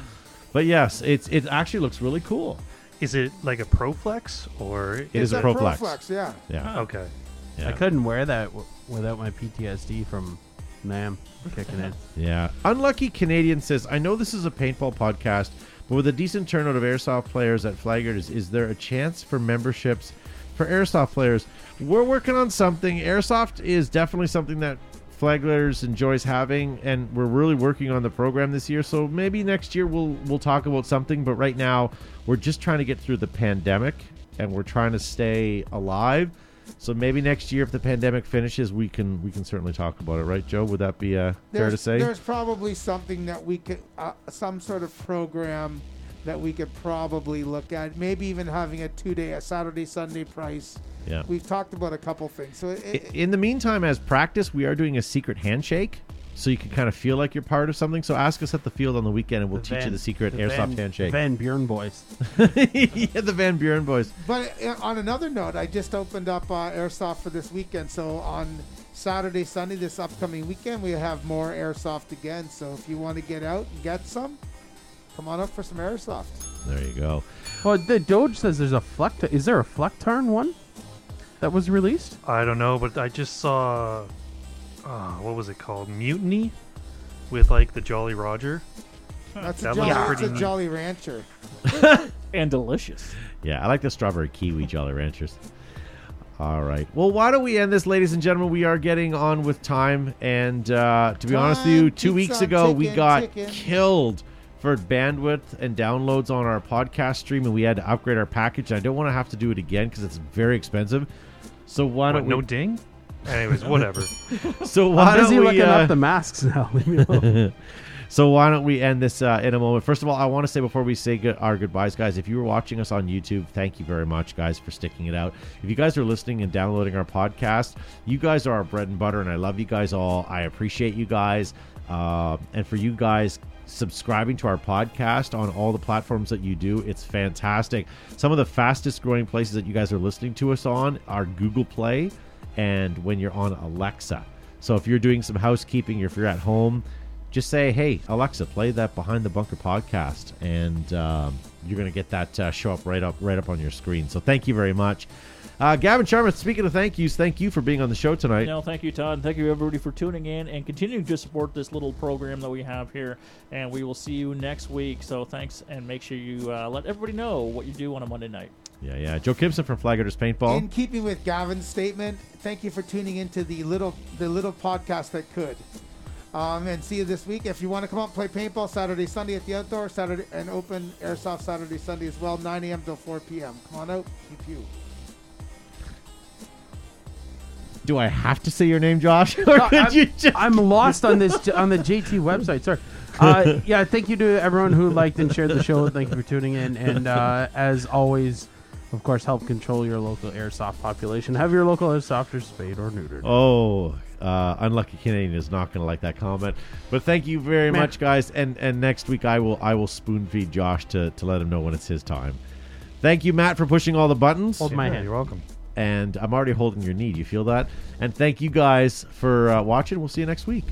But yes, it's it actually looks really cool. Is it like a Proflex or? It is a It's Proflex. Proflex, yeah. Yeah, Okay. Yeah. I couldn't wear that w- without my PTSD from Nam kicking in. Yeah. Unlucky Canadian says, I know this is a paintball podcast, but with a decent turnout of airsoft players at Flaggers, is there a chance for memberships for airsoft players? We're working on something. Airsoft is definitely something that Flaggers enjoys having, and we're really working on the program this year. So maybe next year we'll we'll talk about something. But right now, we're just trying to get through the pandemic, and we're trying to stay alive. So maybe next year, if the pandemic finishes, we can we can certainly talk about it, right, Joe? Would that be uh, fair to say? there's probably something that we could, uh, some sort of program that we could probably look at. Maybe even having a two-day, a Saturday, Sunday price. Yeah. We've talked about a couple things. So it, In the meantime, as practice, we are doing a secret handshake, so you can kind of feel like you're part of something. So ask us at the field on the weekend, and we'll The teach you the secret the airsoft Van, handshake. Van Buren boys. yeah, the Van Buren boys. But uh, on another note, I just opened up uh, airsoft for this weekend. So on Saturday, Sunday, this upcoming weekend, we have more airsoft again. So if you want to get out and get some, come on up for some airsoft. There you go. Well, the Doge says there's a Fleck. Is there a Flecktarn one that was released? I don't know, but I just saw. Uh, what was it called? Mutiny, with like the Jolly Roger. That's a That jolly, looks that's a. Jolly Rancher. and delicious. Yeah, I like the strawberry kiwi Jolly Ranchers. All right. Well, why don't we end this, ladies and gentlemen? We are getting on with time, and uh, to be honest with you, two keeps weeks on ago we got ticking. killed for bandwidth and downloads on our podcast stream, and we had to upgrade our package. I don't want to have to do it again because it's very expensive. So why What, don't no we? ding? Anyways, whatever. So why I'm busy don't we? looking uh, up the masks now. Leave me alone. So why don't we end this uh, in a moment? First of all, I want to say before we say good, our goodbyes, guys, if you were watching us on YouTube, thank you very much, guys, for sticking it out. If you guys are listening and downloading our podcast, you guys are our bread and butter, and I love you guys all. I appreciate you guys, uh, and for you guys subscribing to our podcast on all the platforms that you do, it's fantastic. Some of the fastest growing places that you guys are listening to us on are Google Play and when you're on Alexa. So if you're doing some housekeeping, or if you're at home, just say, "Hey Alexa, play that Behind the Bunker podcast," and um, you're going to get that uh, show up right up right up on your screen. So thank you very much, uh, Gavin Sharma. Speaking of thank yous, thank you for being on the show tonight. No, thank you, Todd. Thank you, everybody, for tuning in and continuing to support this little program that we have here. And we will see you next week. So thanks, and make sure you uh, let everybody know what you do on a Monday night. Yeah, yeah. Joe Gibson from Flaggers Paintball. In keeping with Gavin's statement, thank you for tuning into the little the little podcast that could. Um, and see you this week. If you want to come out and play paintball Saturday, Sunday at the outdoor, Saturday and open airsoft Saturday, Sunday as well, 9 a.m. till 4 p.m. Come on out, keep you. Do I have to say your name, Josh, or No, could I'm, you just? I'm lost on this on the JT website. Sorry. Uh, yeah, thank you to everyone who liked and shared the show. Thank you for tuning in, and uh, as always, of course, help control your local airsoft population. Have your local airsofters spayed or neutered. Oh, uh, unlucky Canadian is not going to like that comment. But thank you very Man. much, guys. And and next week I will I will spoon feed Josh to to let him know when it's his time. Thank you, Matt, for pushing all the buttons. Hold my Yeah, hand. You're welcome. And I'm already holding your knee. Do you feel that? And thank you guys for uh, watching. We'll see you next week.